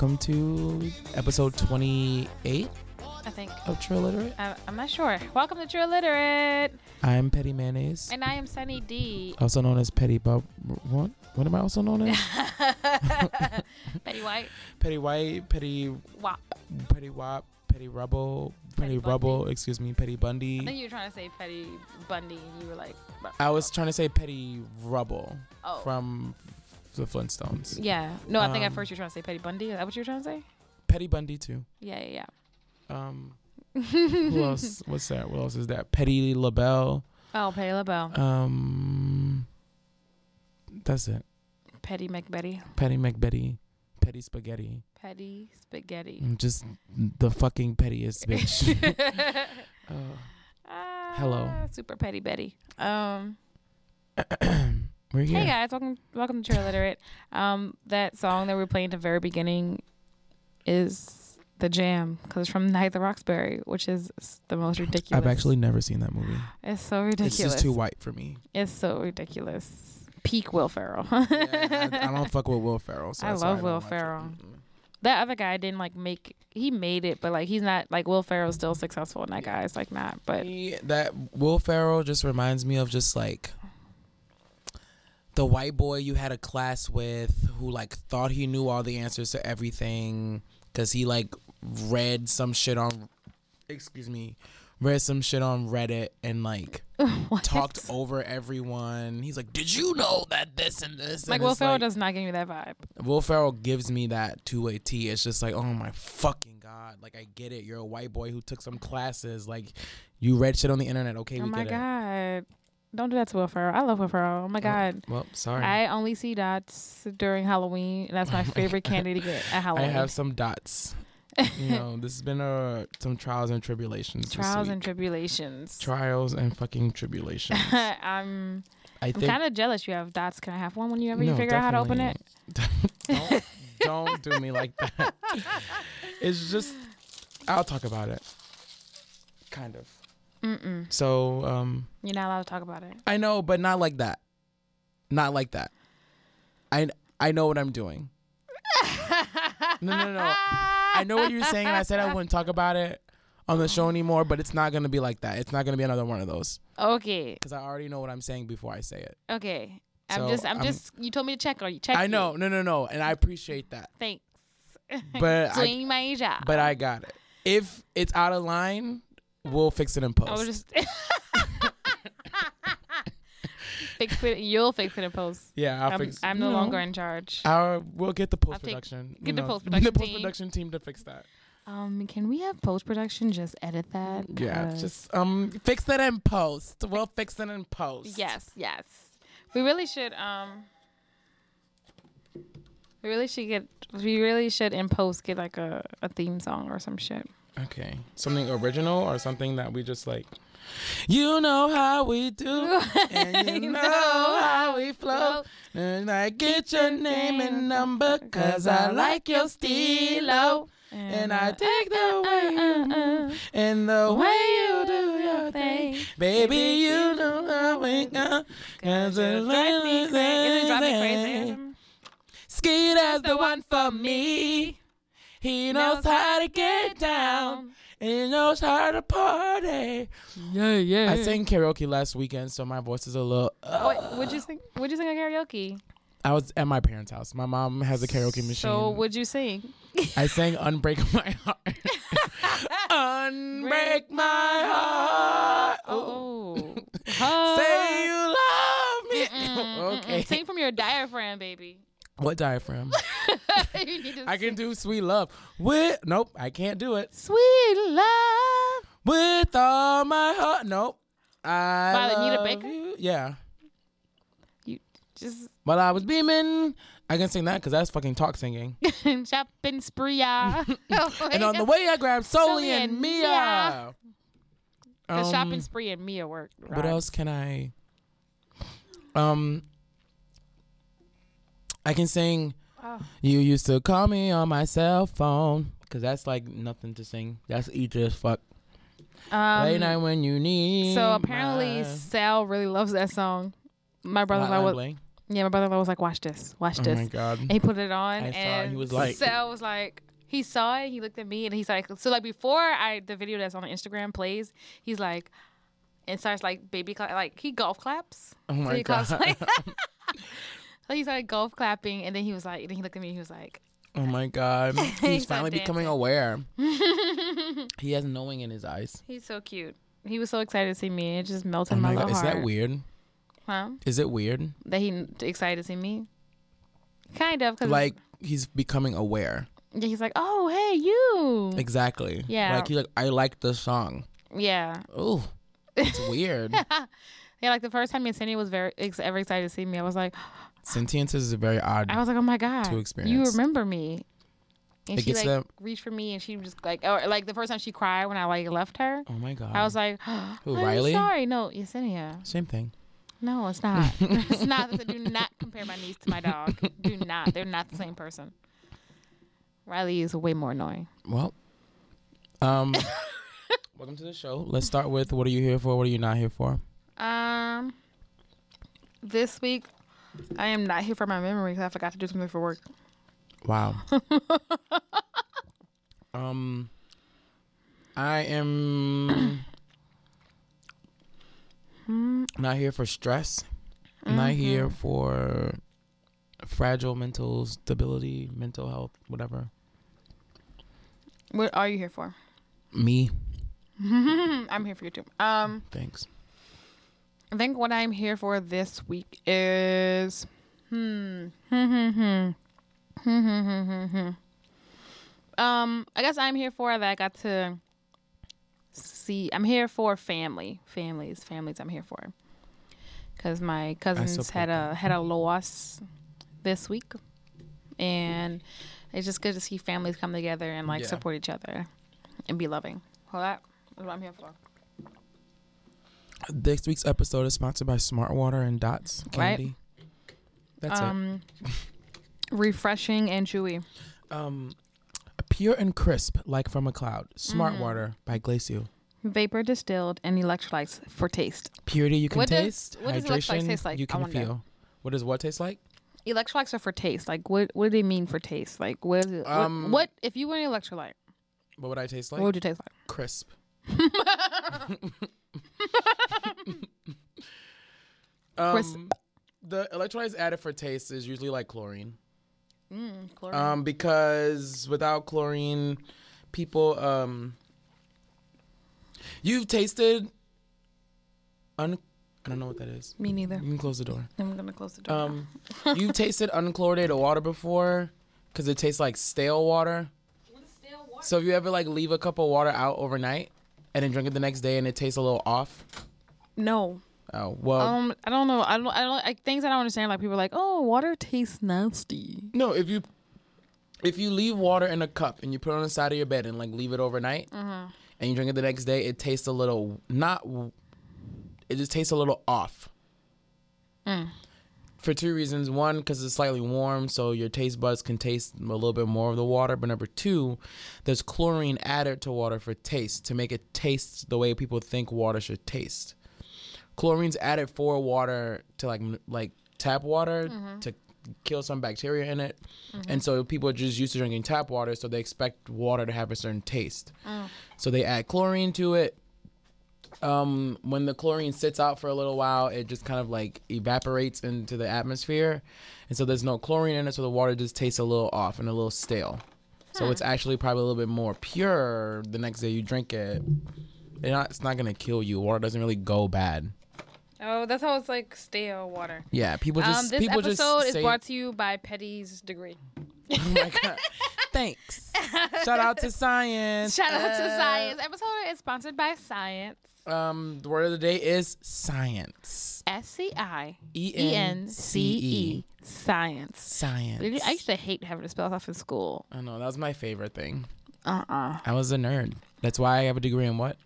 Welcome to episode 28 I think. of True Literate. I, I'm not sure. Welcome to True Literate. I'm Petty Mayonnaise, And I am Sunny D. also known as Petty Bob. What? What am I also known as? Betty White. Petty White, Petty Wop. Petty Wop, Petty Rubble, Petty, Petty Rubble. Bundy. Excuse me, Petty I think Bundy. you were trying to say Petty Bundy and you were like, I was trying to say Petty Rubble oh. from the Flintstones. yeah. No, I think at Um, first you were trying to say Petty Bundy. Is that what you were trying to say? Petty Bundy too. Yeah, yeah, Um, yeah. who else? What's that? What else is that? Petty LaBelle. Oh, Petty LaBelle. Um, that's it. Petty McBetty. Petty McBetty. Petty Spaghetti. Petty Spaghetti. I'm just the fucking pettiest bitch. uh, Ah, Hello. Super Petty Betty. Um, we're here. Hey guys, welcome welcome to True Literate. Um, that song that we're playing at the very beginning is the jam because it's from Night at the Roxbury, which is the most ridiculous. I've actually never seen that movie. it's so ridiculous. It's just too white for me. It's so ridiculous. Peak Will Ferrell. Yeah, I, I don't fuck with Will Ferrell. So I love don't Will. Ferrell. That other guy didn't like make. He made it, but like he's not like Will Ferrell's still successful, and that guy's like not. But He- that Will Ferrell just reminds me of just like the white boy you had a class with who like thought he knew all the answers to everything because he like read some shit on excuse me read some shit on reddit and like what? talked over everyone he's like did you know that this and this like and Will Ferrell like- does not give me that vibe. Will Ferrell gives me that to a T. It's just like, oh my fucking god! Like I get it. You're a white boy who took some classes. Like you read shit on the internet. Okay, oh we my get god. Don't do that to Will Ferrell. I love Will Ferrell. Oh my it. god. Well, sorry. I only see dots during Halloween, and that's my favorite candy to get at Halloween. I have some dots. You know, this has been uh, some trials and tribulations. trials and tribulations. trials and fucking tribulations. I'm I I'm kind of jealous you have dots. Can I have one whenever you No, figure out how to open it? don't, don't do me like that. It's just. I'll talk about it. Kind of. Mm-mm. So, um, You're not allowed to talk about it. I know, but not like that. Not like that. I I know what I'm doing. No, no, no. I know what you're saying, and I said I wouldn't talk about it on the show anymore, but it's not gonna be like that. It's not gonna be another one of those Okay. because I already know what I'm saying before I say it. Okay. I'm just. I'm, I'm- just. You told me to check on you. Check. I know, no, no, no, and I appreciate that, Thanks. but I, Doing my job. but I got it. If it's out of line, we'll fix it in post. I was just. fix it. You'll fix it in post. yeah, I'll I'm, fix. I'm you no longer in charge. I'll, we'll get the post production. get the post-production the team. post production team to fix that. Um, can we have post production just edit that? Yeah, just um fix it in post. We'll fix it in post. Yes, yes. We really should um we really should get we really should in post get like a, a theme song or some shit. Okay. Something original or something that we just like You know how we do and you know how we flow. And I get your name and number cause I like your stilo. And I take the uh, way you uh, uh, move and the way you do your thing. Baby, you know how we go. Cause it's Drive me crazy. Isn't it drive me crazy? Skeet as the one for me. He knows how to get down. He knows how to party. Yeah, yeah. I sang karaoke last weekend, so my voice is a little. Oh, uh, wait, would you sing? Would you sing a karaoke? I was at my parents' house. My mom has a karaoke machine. So what'd you sing? I sang "Unbreak My Heart." Unbreak my heart. Oh. Oh, Say you love me. Mm-mm, okay. mm-mm. Sing from your diaphragm, baby. What diaphragm? you need to I can do "Sweet Love." With nope, I can't do it. sweet love. With all my heart. Nope. I By Anita Baker? you. Yeah. You just While I was beaming, I can sing that because that's fucking talk singing. shopping spree. yeah. and on the way, I grabbed Soli and and Mia. Mia. Um, shopping spree and Mia work. What else can I? Um, I can sing. Oh. You used to call me on my cell phone because that's like nothing to sing. That's easy as fuck. Um, Late night when you need. so apparently Sal really loves that song. My brother-in-law was Bling. Yeah, my brother in law was like, "Watch this, watch this." Oh this." my god. And he put it on, I saw it, and he was like- Sal was like, he saw it, he looked at me, and he's like, so like before I the video that's on Instagram plays, he's like, and starts like baby cla- like he golf claps. Oh So my he calls, god. like- so he started golf clapping, and then he was like, and then he looked at me, and he was like, Oh my god. He He's finally becoming aware. he has knowing in his eyes. he's so cute. He was so excited to see me. It just melted Oh my, my god. Is that weird? Huh? Is it weird? That he excited to see me. Kind of, cause Like he's becoming aware. yeah, he's like, oh hey you. Exactly. Yeah. Like he's like, I like the song. Yeah. Oh, it's weird. Yeah, like the first time Yesenia was very ex- ever excited to see me, I was like, Sentience is a very odd. I was like, oh my god, To experience. you remember me? And It she gets like that- reached for me, and she just like, or like the first time she cried when I like left her, oh my god. I was like, Who, I'm Riley? sorry, no, Yesenia, Same thing. no, it's not, it's not. Do not compare my niece to my dog. Do not. They're not the same person. Riley is way more annoying. Well, um, welcome to the show. Let's start with what are you here for? What are you not here for? Um, this week I am not here for my memory because I forgot to do something for work. Wow. um, I am not here for stress. Not here for fragile mental stability, mental health, whatever. What are you here for? Me, I'm here for you too. Um, thanks. I think what I'm here for this week is hmm. um, I guess I'm here for that I got to see I'm here for family. Families, families I'm here for. Cuz my cousins had a had a loss this week and it's just good to see families come together and like yeah. support each other and be loving. Well, that is what I'm here for. This week's episode is sponsored by Smart Water and Dots Right. Candy. That's um, refreshing and chewy. Um, pure and crisp, like from a cloud. Smart Mm. Water by Glacéau. Vapor distilled and electrolytes for taste. Purity you can What does- taste. what does electrolytes hydration taste like? You can feel. What does what taste like? Electrolytes are for taste. Like, what what do they mean for taste? Like, what is it? what- Um, what, if you were an electrolyte? What would I taste like? what would you taste like? crisp. Crisp. Um, the electrolytes added for taste is usually like chlorine. Mm, chlorine. Um, because without chlorine, people um, you've tasted. Un- I don't know what that is. Me neither. You can close the door. I'm gonna close the door. Um, you've tasted unchlorinated water before, because it tastes like stale water. So if you ever like leave a cup of water out overnight and then drink it the next day and it tastes a little off, no. oh well. Um, I don't know. I don't. I don't. Like things I don't understand. Like people are like, oh, water tastes nasty. no, if you if you leave water in a cup and you put it on the side of your bed and like leave it overnight Mm-hmm. and you drink it the next day, it tastes a little not. It just tastes a little off. Mm. For two reasons. One, because it's slightly warm, so your taste buds can taste a little bit more of the water. But number two, there's chlorine added to water for taste to make it taste the way people think water should taste. Chlorine's added for water to like like tap water mm-hmm. to kill some bacteria in it, mm-hmm. and so people are just used to drinking tap water, so they expect water to have a certain taste. Mm. So they add chlorine to it. Um, when the chlorine sits out for a little while, it just kind of like evaporates into the atmosphere, and so there's no chlorine in it, so the water just tastes a little off and a little stale. So it's actually probably a little bit more pure the next day you drink it. It's not, it's not gonna kill you. Water doesn't really go bad. Oh, that's how it's like stale water. Yeah, people just um, this people episode is say, brought to you by Petty's degree. Oh my god! Thanks. Shout out to science. Shout out to Uh, science. Episode is sponsored by Science. Um, the word of the day is science. S C I E N C E. Science. Science. I used to hate having to spell stuff in school. I know that was my favorite thing. Uh uh I was a nerd. That's why I have a degree in what?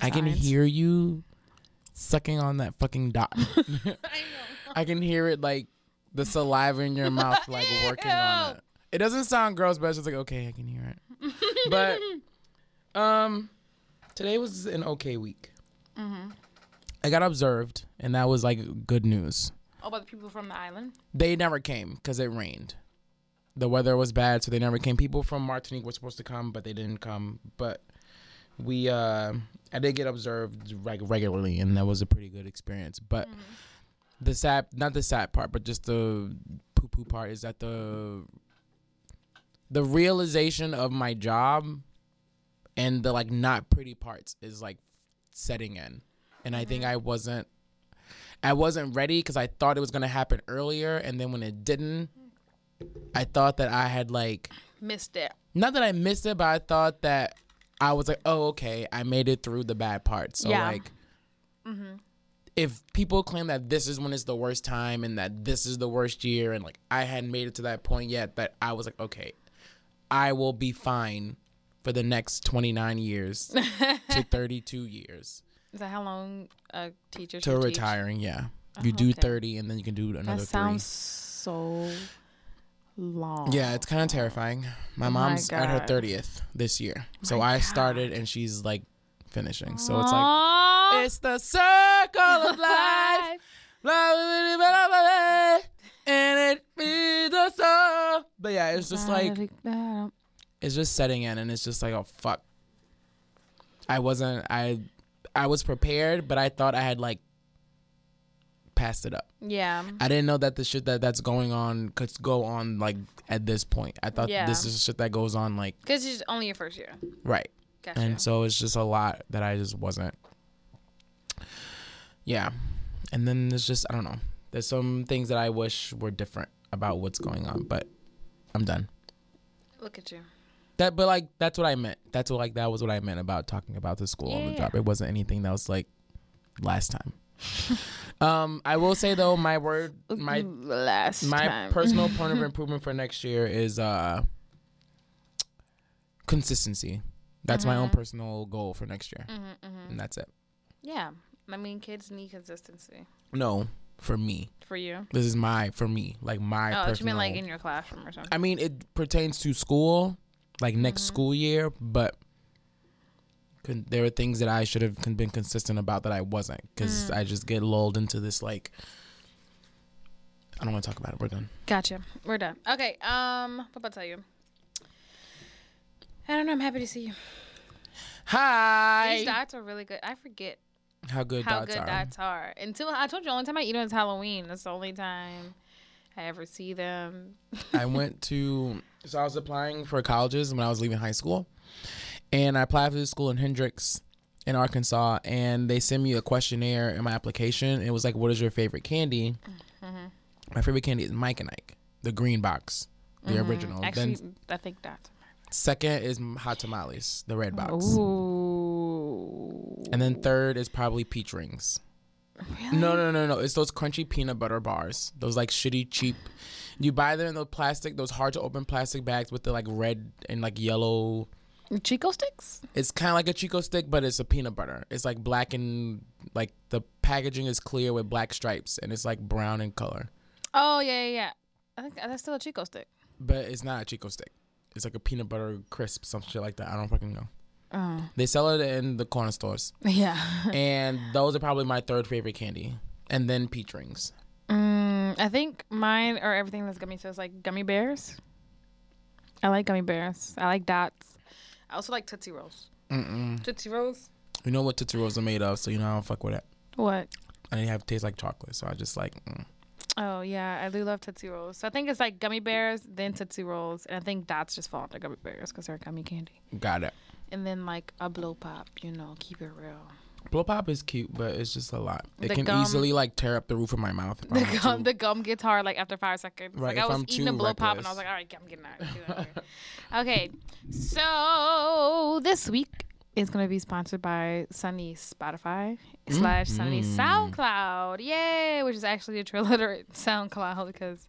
I can hear you sucking on that fucking dot. I know. I can hear it like the saliva in your mouth, like working on it. It doesn't sound gross, but it's just like okay, I can hear it. But um, today was an okay week. Mm-hmm. I got observed, and that was like good news. Oh, but the people from the island. They never came because it rained. The weather was bad, so they never came. People from Martinique were supposed to come, but they didn't come. But we, uh, I did get observed like regularly, and that was a pretty good experience. But Mm-hmm. the sad, not the sad part, but just the poo poo part is that the the realization of my job and the like not pretty parts is like setting in, and I think mm-hmm. I wasn't. I wasn't ready because I thought it was gonna happen earlier, and then when it didn't, I thought that I had like Missed it. not that I missed it, but I thought that I was like, oh, okay, I made it through the bad parts. So Yeah. like, mm-hmm. if people claim that this is when it's the worst time and that this is the worst year, and like I hadn't made it to that point yet, that I was like, okay, I will be fine for the next 29 years to 32 years Is that how long a teacher to should teach? retiring. Yeah, you Oh, do okay. 30, and then you can do another That sounds so long. Yeah, it's kind of terrifying. My Oh my mom's at her 30th this year, oh so My I started and she's like finishing. So it's like. It's the circle of life. Blah, blah, blah, blah, blah, And it feeds us all. But yeah, it's just like it's just setting in and it's just like, oh fuck. I wasn't I I was prepared, but I thought I had like passed it up. yeah. I didn't know that the shit that that's going on could go on like at this point. I thought Yeah. this is shit that goes on like Because it's only your first year. right. Gotcha. And so it's just a lot that I just wasn't. Yeah. And then there's just, I don't know. There's some things that I wish were different about what's going on, but I'm done. Look at you. That, but like, that's what I meant. That's what, like, that was what I meant about talking about the school on the job. It wasn't anything that was like last time. um, I will say though, my word, my last my time. personal point of improvement for next year is uh consistency. That's my own Mhm. personal goal for next year, Mhm, mhm. and that's it. Yeah. I mean, kids need consistency No, for me. for you. This is my for me, like my Oh, personal. you mean like in your classroom or something? I mean, it pertains to school, like next Mhm. school year, but there are things that I should have been consistent about that I wasn't because Mm. I just get lulled into this like. I don't want to talk about it. We're done. Gotcha. We're done. Okay. Um, what about tell you? I don't know. I'm happy to see you. Hi. These dots are really good. I forget How good how dots good are. dots are. Until I told you, the only time I eat them is Halloween. That's the only time I ever see them. I went to so I was applying for colleges when I was leaving high school, and I applied for this school in Hendrix, in Arkansas, and they sent me a questionnaire in my application. It was like, "What is your favorite candy?" Mhm. My favorite candy is Mike and Ike, the green box, the Mhm. original. Actually, then I think dots. second is hot tamales, the red box, Ooh. and then third is probably peach rings. Really? No, no, no, no. It's those crunchy peanut butter bars. Those like shitty cheap. You buy them in those plastic, those hard to open plastic bags with the like red and like yellow. Chick-O-Sticks. It's kind of like a Chick-O-Stick, but it's a peanut butter. It's like black and like the packaging is clear with black stripes, and it's like brown in color. Oh yeah, yeah, yeah. I think that's still a Chick-O-Stick. But it's not a Chick-O-Stick. It's like a peanut butter crisp, some shit like that. I don't fucking know. Oh They sell it in the corner stores, yeah. and those are probably my third favorite candy, and then peach rings. Mm, I think mine are everything that's gummy. So it's like gummy bears. I like gummy bears. I like dots. I also like Tootsie Rolls. Mm-mm. Tootsie Rolls? You know what Tootsie Rolls are made of, so you know I don't fuck with it. What? And they have taste like chocolate, so I just like. Mm. Oh, yeah. I do love Tootsie Rolls. So I think it's like gummy bears, then Tootsie Rolls. And I think dots just fall under gummy bears because they're gummy candy. Got it. And then like a blow pop, you know, keep it real. Blow pop is cute, but it's just a lot. It The can gum- easily like tear up the roof of my mouth. The gum, too- the gum gets hard like after five seconds. Right, like I was I'm eating a blow pop and I was like, all right, I'm getting out. Of here. okay, so this week is gonna be sponsored by Sunny Spotify slash Sunny Mhm. SoundCloud. Yay! Which is actually a triliterate SoundCloud because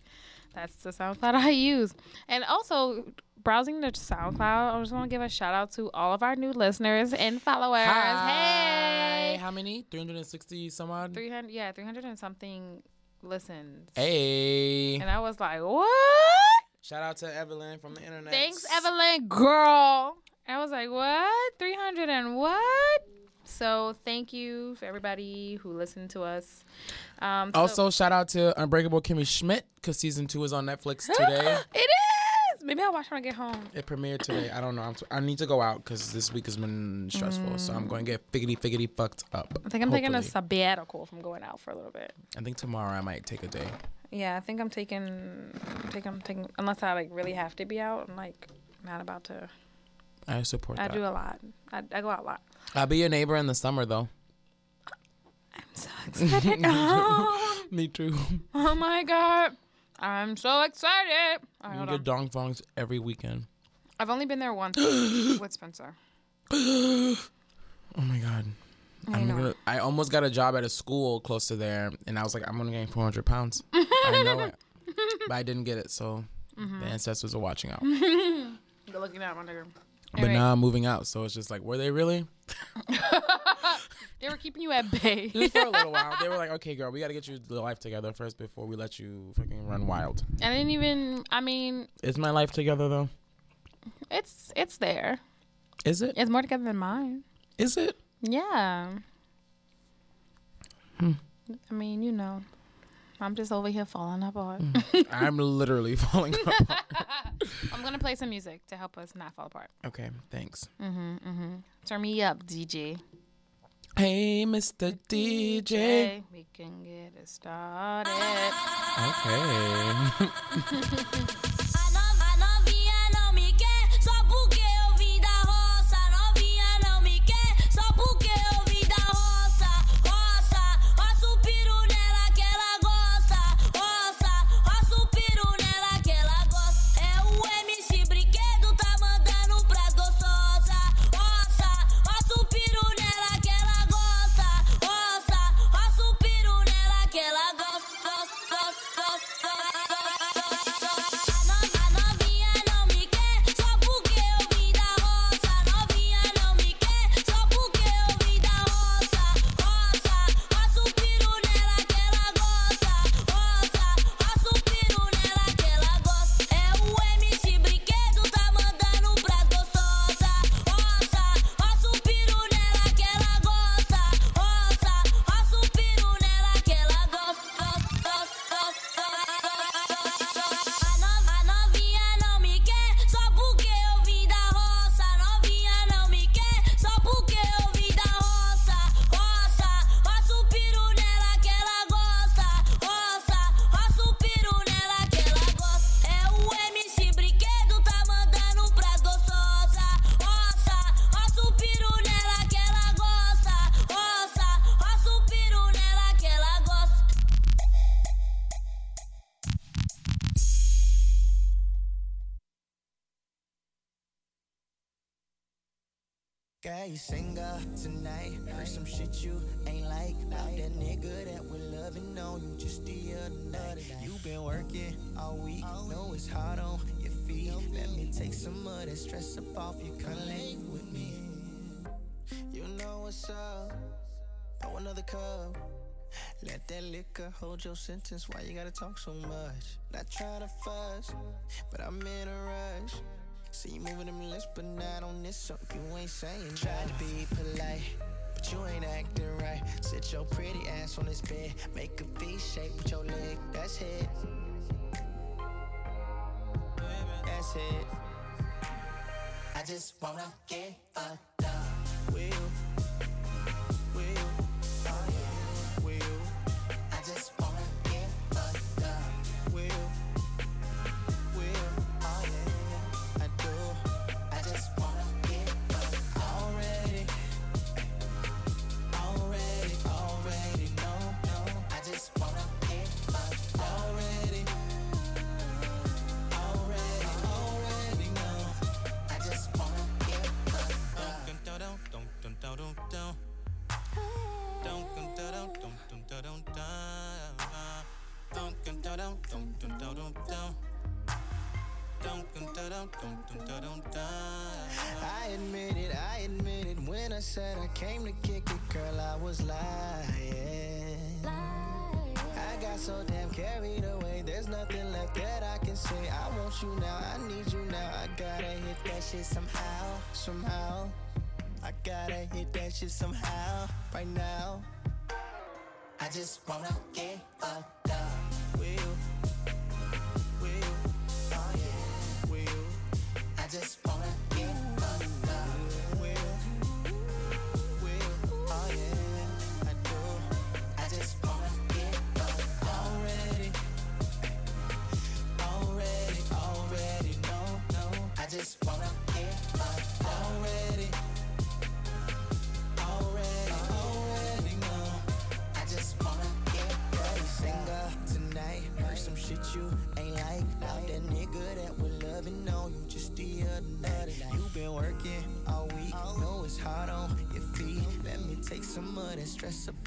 that's the SoundCloud I use. And also browsing the SoundCloud, I just want to give a shout out to all of our new listeners and followers. Hi. Hey, How many? 360 some odd? three hundred, yeah, three hundred and something listens. Hey. And I was like, what? Shout out to Evelyn from the internet. Thanks, Evelyn, girl. I was like, what? 300 and what? So thank you for everybody who listened to us. Um, so- Also, shout out to Unbreakable Kimmy Schmidt because season two is on Netflix today. it is. Maybe I'll watch when I get home. it premiered today. I don't know. I'm t- I need to go out because this week has been stressful. So I'm mm. going to get figgity figgity fucked up. I think I'm taking a hopefully. sabbatical from going out for a little bit. I think tomorrow I might take a day. Yeah, I think I'm taking, taking, I'm taking. Unless I like really have to be out, I'm like not about to. I support I that. do a lot. I, I go out a lot. I'll be your neighbor in the summer though. I'm so excited. Me too. oh my god, I'm so excited. All right, You hold get on. dong thongs every weekend. I've only been there once with Spencer. Oh my god. I I'm know. gonna, I almost got a job at a school close to there, and I was like, I'm gonna gain 400 pounds. I know it, but I didn't get it. So Mm-hmm. the ancestors are watching out. Good looking out, my nigga. But Anyway, now I'm moving out, so it's just like, were they really? they were keeping you at bay. Just for a little while, they were like, okay, girl, we gotta get your life together first before we let you fucking run wild. I didn't even. I mean, Is my life together though? it's it's there. Is it? It's more together than mine. Is it? Yeah. Hmm. I mean, you know, I'm just over here falling apart. I'm literally falling apart. I'm gonna play some music to help us not fall apart. Okay, thanks. Mm-hmm. Mm-hmm. Turn me up, DJ. Hey, Mr. DJ. we can get it started. Okay. single tonight. Heard some shit you ain't like. About that nigga that we loving on you just the other night. You been working all week. Know it's hard on your feet. Let me take some of that stress up off you. Come lay with me. You know what's up. Throw another cup. Let that liquor hold your sentence. Why you gotta talk so much? Not trying to fuss, but I'm in a rush. See you moving them lips, but not on this, so you ain't saying Try to be polite, but you ain't acting right. Sit your pretty ass on this bed, make a V shape with your leg. That's it. That's it. I just wanna get fucked up. Will you?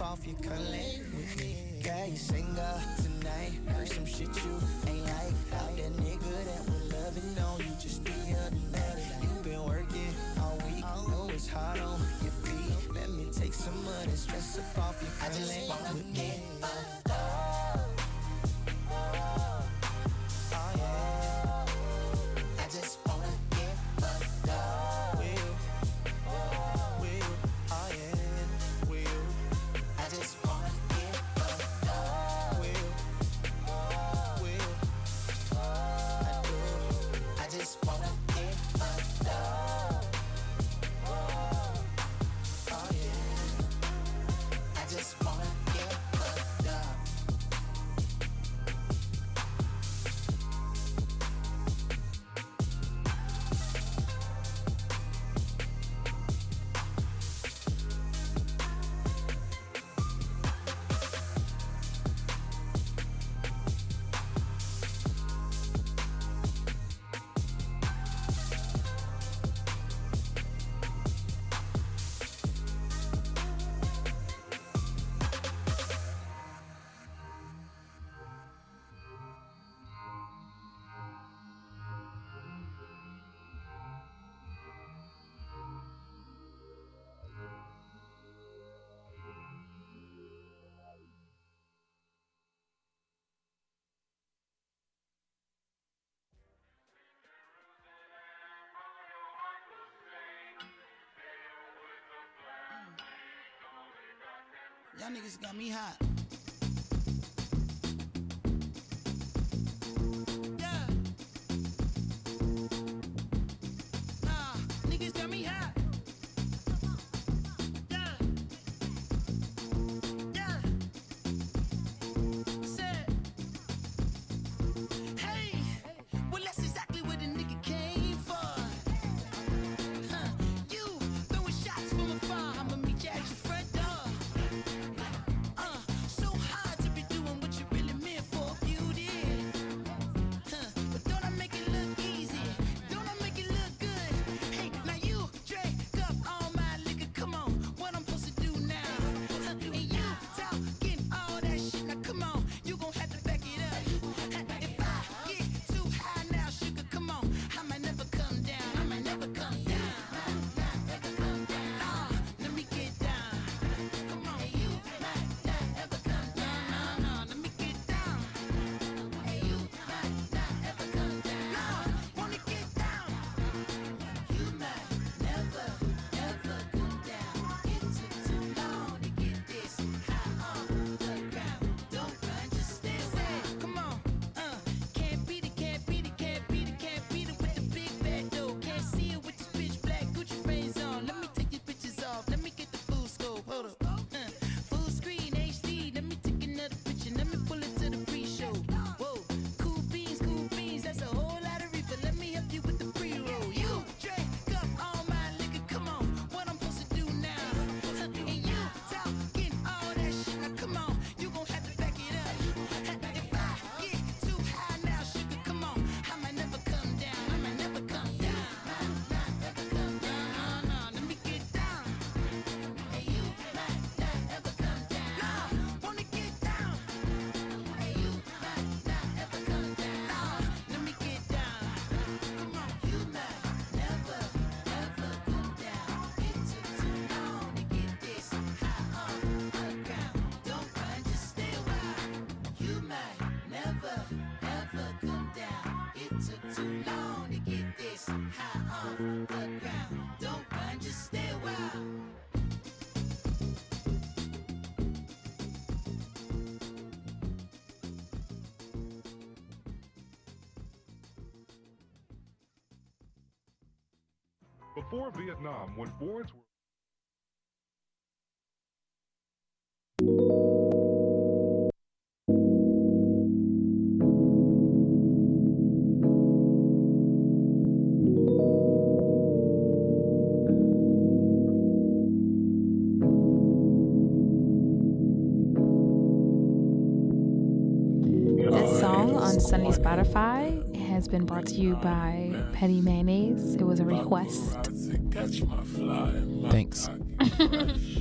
off, you can lay with me. Girl, you single tonight. Heard some shit you Y'all niggas got me hot. Before Vietnam, when boards were been brought to you by Petty Mayonnaise. It was a request. Thanks.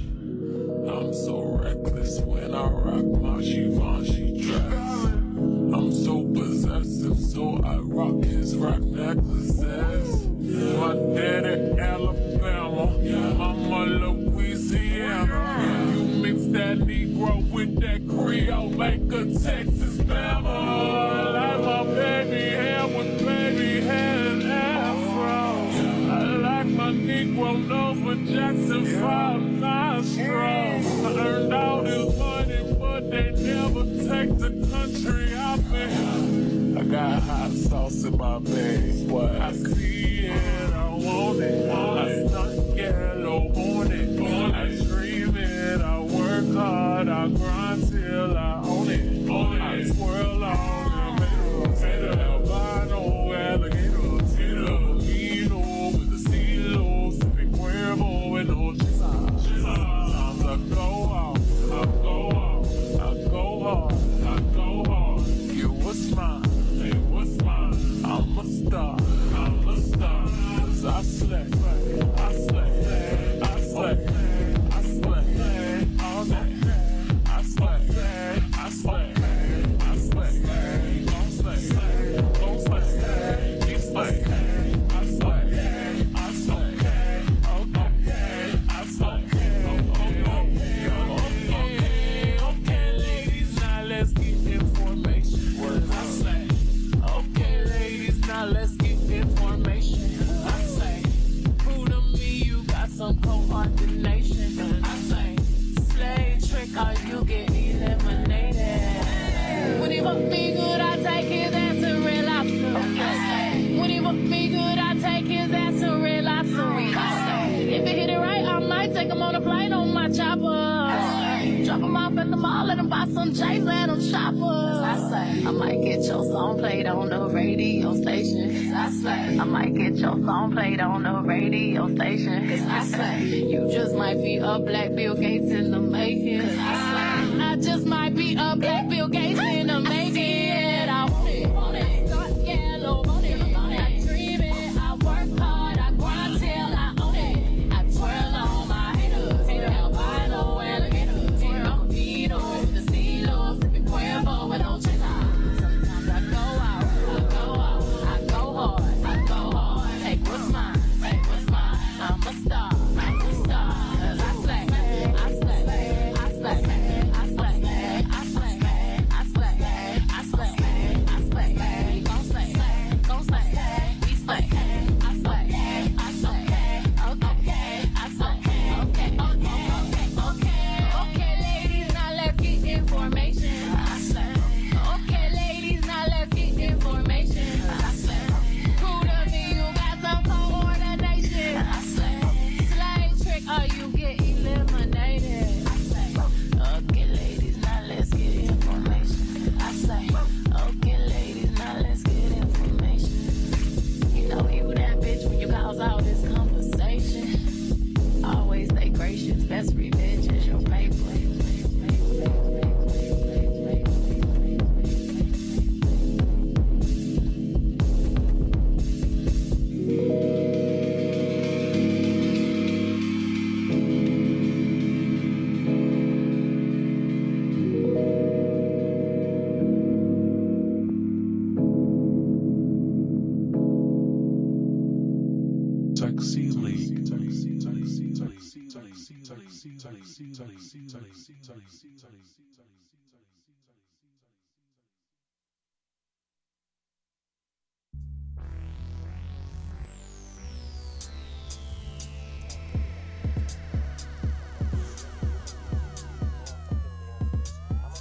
I might get your song played on the radio station. Cause I say You just might be a black Bill Gates in the making. Cause I. I just might be a black Bill Gates in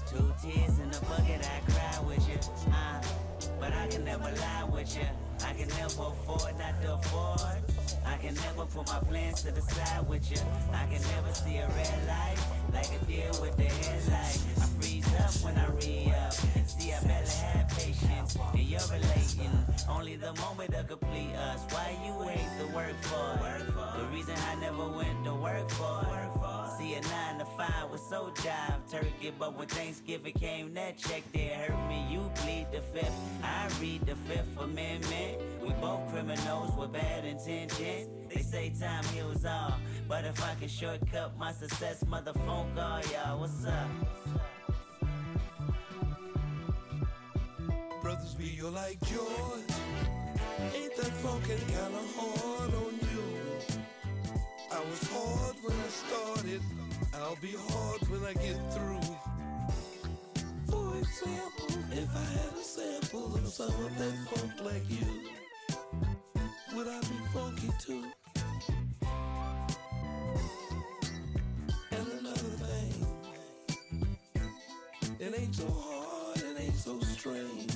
Two tears in a bucket, I cry with you. Uh, but I can never lie with you. I can never afford not to afford. I can never put my plans to the side with you. I can never see a red light like a deer with the headlight. I freeze up when I re up. See, I barely have patience, and you're relating. Only the moment to complete us. Why you hate the work for? The reason I never went to work for. See, a nine to five was so jive turkey, but when Thanksgiving came, that check did hurt me. You plead the fifth, I read the fifth amendment. We both criminals with bad intentions. They say time heals all, but if I can shortcut my success, mother call y'all. What's up? Brothers, we are like yours. Ain't that funkin' kinda hard on you? I was hard when I started. I'll be hard when I get through. For example, if I had a sample of some of that funk like you, would I be funky too? And another thing, it ain't so hard, it ain't so strange.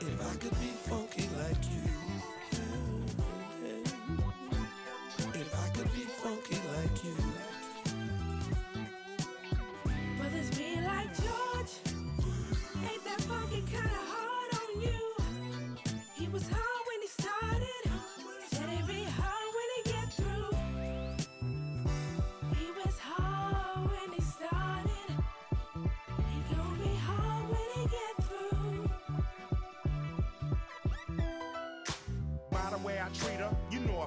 If I could be funky like you,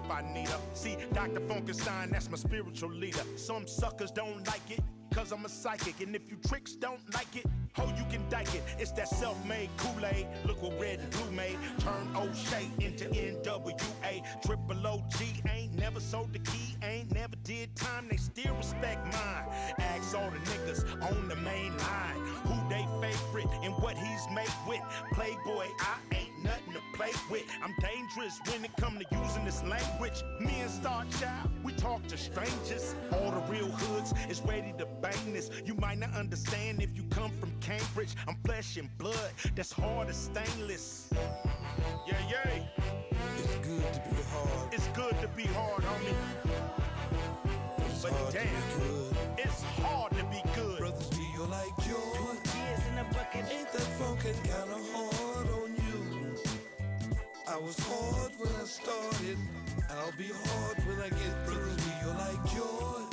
if I need her. See, Dr. Funkenstein, that's my spiritual leader. Some suckers don't like it. Cause I'm a psychic, and if you tricks don't like it, ho, you can dike it. It's that self-made Kool-Aid. Look what red and blue made. Turn O'Shea into NWA. Triple OG ain't never sold the key, ain't never did time. They still respect mine. Ask all the niggas on the main line who they favorite and what he's made with. Playboy, I ain't nothing to play with. I'm dangerous when it come to using this language. Me and Star Child, we talk to strangers. All the real hoods is ready to bang this. You might not understand if you come from Cambridge. I'm flesh and blood, that's hard as stainless. Yeah, yeah. it's good to be hard. It's good to be hard, homie. It's But hard to damn, be good. it's hard to be good. Brothers, we are like yours. Tears in a bucket. Ain't that funkin' kinda hard on you? I was hard when I started. I'll be hard when I get through. Brothers, we are like yours.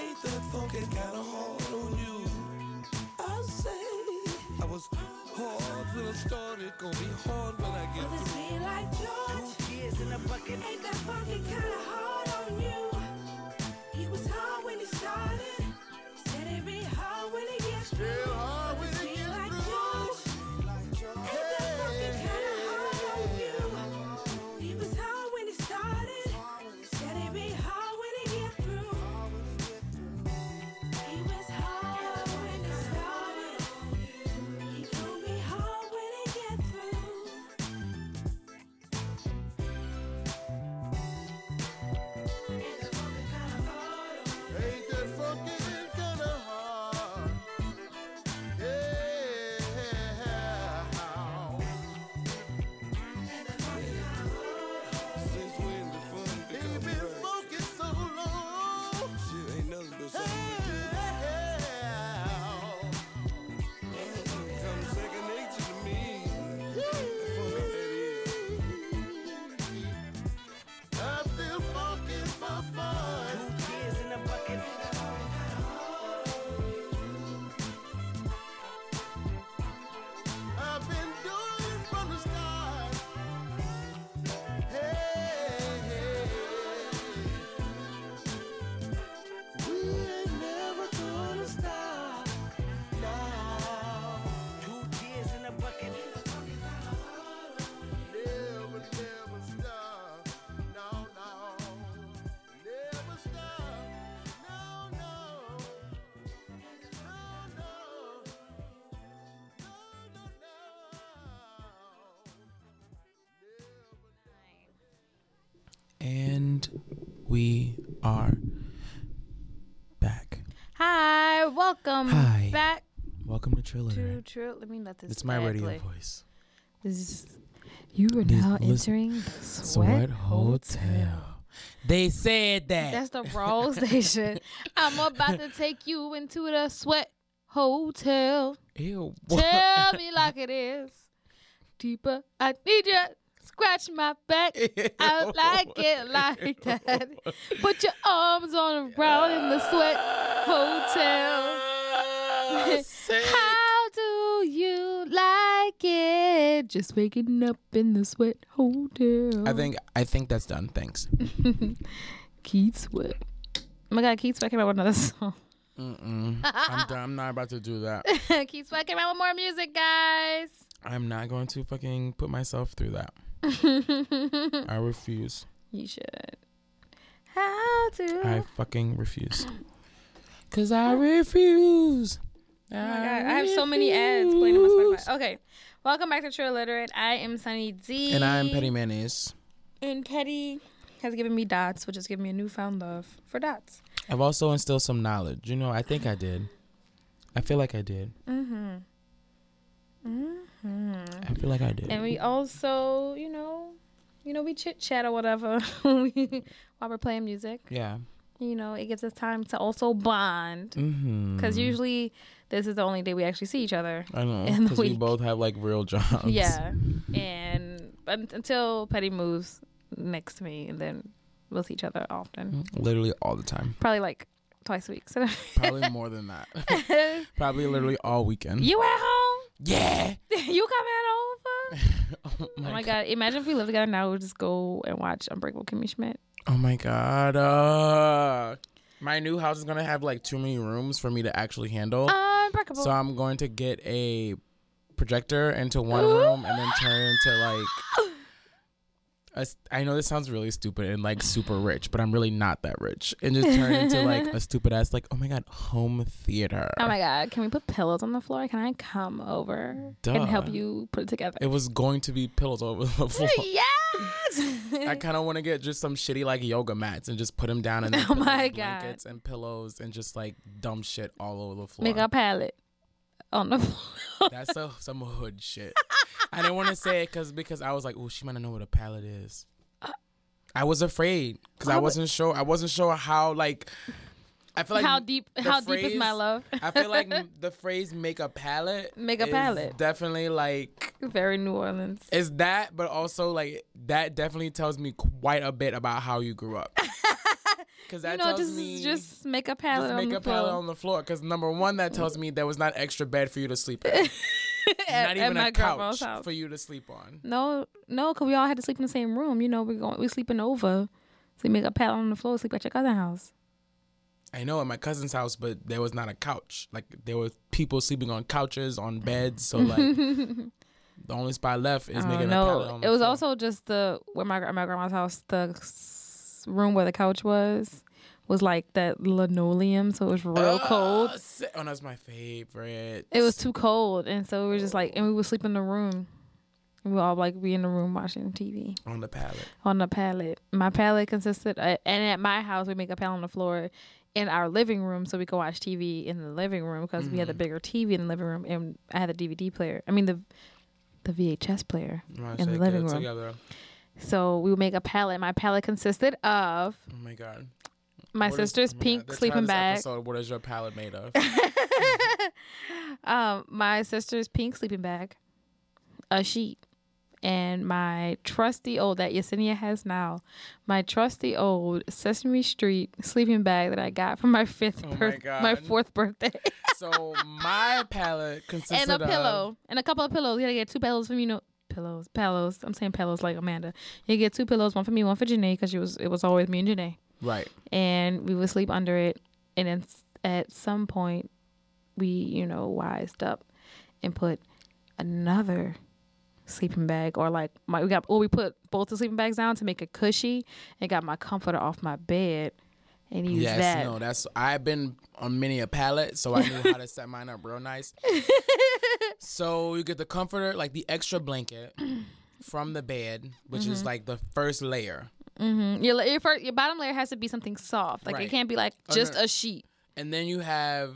Ain't that funkin' kinda hard on you? I say I was hard when I started. Gonna be hard when I get Brothers through. be like George. Tears in a bucket. Ain't that funky kinda hard on you? He was hard when he started. Said he'd be hard when he gets through. Still hard And we are back. Hi, welcome Hi. back Welcome to to Trilliterate. True. Let me let this. It's my radio play. voice. This is- You are This now was- entering the Sweat sweat Hotel. They said that. That's the wrong station. I'm about to take you into the sweat hotel. Ew. Tell me like it is. Deeper, I need you. Scratch my back. I like it like that. Put your arms on around in the sweat hotel. How do you like it? Just waking up in the sweat hotel. I think I think that's done. Thanks. Keith Sweat. Oh my god, Keith Sweat came out with another song. Mm-mm. I'm done. I'm not about to do that. Keith Sweat came out with more music, guys. I'm not going to fucking put myself through that. I refuse. You should. How to? I fucking refuse. Cause I refuse. Oh my god, I have so many ads playing on my Spotify. Okay, welcome back to True Illiterate. I am Sunny D. And I'm Petty Mayonnaise. And Petty has given me dots, which has given me a newfound love for dots. I've also instilled some knowledge. You know, I think I did. I feel like I did. Mm-hmm. Mm-hmm. I feel like I did. And we also, you know, you know, we chit chat or whatever while we're playing music. Yeah. You know, it gives us time to also bond. Mm-hmm. Because usually this is the only day we actually see each other. I know. Because we both have like real jobs. Yeah. And un- until Petty moves next to me, and then we'll see each other often. Literally all the time. Probably like twice a week. So Probably more than that. Probably literally all weekend. you at home? Yeah. you coming over? oh Oh my, my god! Imagine if we lived together now. We'd just go and watch Unbreakable Kimmy Schmidt. Oh my god. Uh, my new house is gonna have like too many rooms for me to actually handle. Unbreakable. So I'm going to get a projector into one room and then turn into like. A, I know this sounds really stupid and like super rich, but I'm really not that rich. And just turn into like a stupid ass like oh my god home theater. oh my god! Can we put pillows on the floor? Can I come over and help you put it together? It was going to be pillows over the floor. yes. I kind of want to get just some shitty like yoga mats and just put them down and then Oh put, my like, God. blankets and pillows and just like dumb shit all over the floor. Make a pallet on the floor. That's a, some hood shit. I didn't want to say it because because I was like, oh, she might not know what a palette is. Uh, I was afraid because I wasn't sure. I wasn't sure how like. I feel like how deep? How deep is my love? I feel like the phrase "make a palette" Make a is palette. definitely like Very New Orleans. it's that, but also like that definitely tells me quite a bit about how you grew up. Because that you know, tells just me just make a palette just on make the a floor. on the floor. Because number one, that tells me there was not extra bed for you to sleep in. at, not at even my a grandma's couch house. for you to sleep on. No, no, because we all had to sleep in the same room. You know, we're going, we sleeping over. So you make a pallet on the floor, sleep at your cousin's house. I know at my cousin's house, but there was not a couch. Like there were people sleeping on couches, on beds. So like the only spot left is Oh, making a pallet it was floor. also just the where my my grandma's house, the room where the couch was, was like that linoleum, so it was real cold. Ah, si- Oh, that's my favorite. It was too cold, and so we were just like, and we would sleep in the room. We would all like be in the room watching TV on the pallet. on the pallet. My pallet consisted, uh, and at my house we make a pallet on the floor in our living room so we could watch TV in the living room because we had the Mhm. bigger TV in the living room, and I had the DVD player. I mean the the VHS player Right, in the living room. Together. So we would make a pallet. My pallet consisted of Oh my god. My What is- sister's my pink sleeping bag. Episode, what is your palette made of? um, my sister's pink sleeping bag, a sheet, and my trusty old that Yesenia has now, my trusty old Sesame Street sleeping bag that I got for my fifth Oh my birth, my, fourth birthday, so my palette consisted of and a of pillow and a couple of pillows. You gotta get two pillows from me. No pillows, pillows. I'm saying pillows like Amanda. You get two pillows, one for me, one for Janae, because was it was always me and Janae. Right. and we would sleep under it. And then at some point, we, you know, wised up and put another sleeping bag, or like my we got, or we put both the sleeping bags down to make a cushy, and got my comforter off my bed and used Yes, that. no, that's I've been on many a pallet, so I knew how to set mine up real nice. so you get the comforter, like the extra blanket from the bed, which is Mhm. like the first layer, Mm-hmm. Your, your first, your bottom layer has to be something soft. Like it can't be like Oh, just no. a sheet. and then you have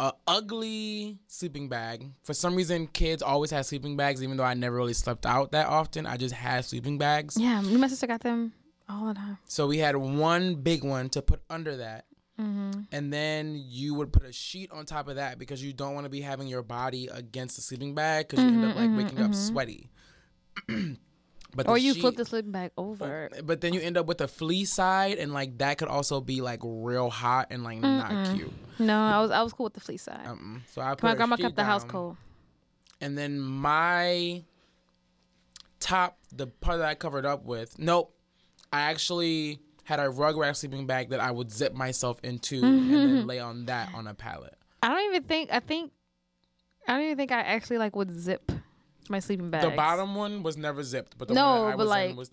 a ugly sleeping bag. For some reason, kids always have sleeping bags, even though I never really slept out that often. I just had sleeping bags. Yeah, my sister got them all the time. So we had one big one to put under that. Mm-hmm. And then you would put a sheet on top of that because you don't want to be having your body against the sleeping bag because you end up like waking up sweaty. but Or you sheet- flip the sleeping bag over. but then you end up with a fleece side, and like that could also be like real hot and like not cute. No, I was I was cool with the fleece side. Um, so I put my grandma kept the house cold. and then my top, the part that I covered up with, nope, I actually had a rug wrap sleeping bag that I would zip myself into and then lay on that on a pallet. I don't even think I think I don't even think I actually like would zip my sleeping bag. The bottom one was never zipped, but the No, one I but was like- in was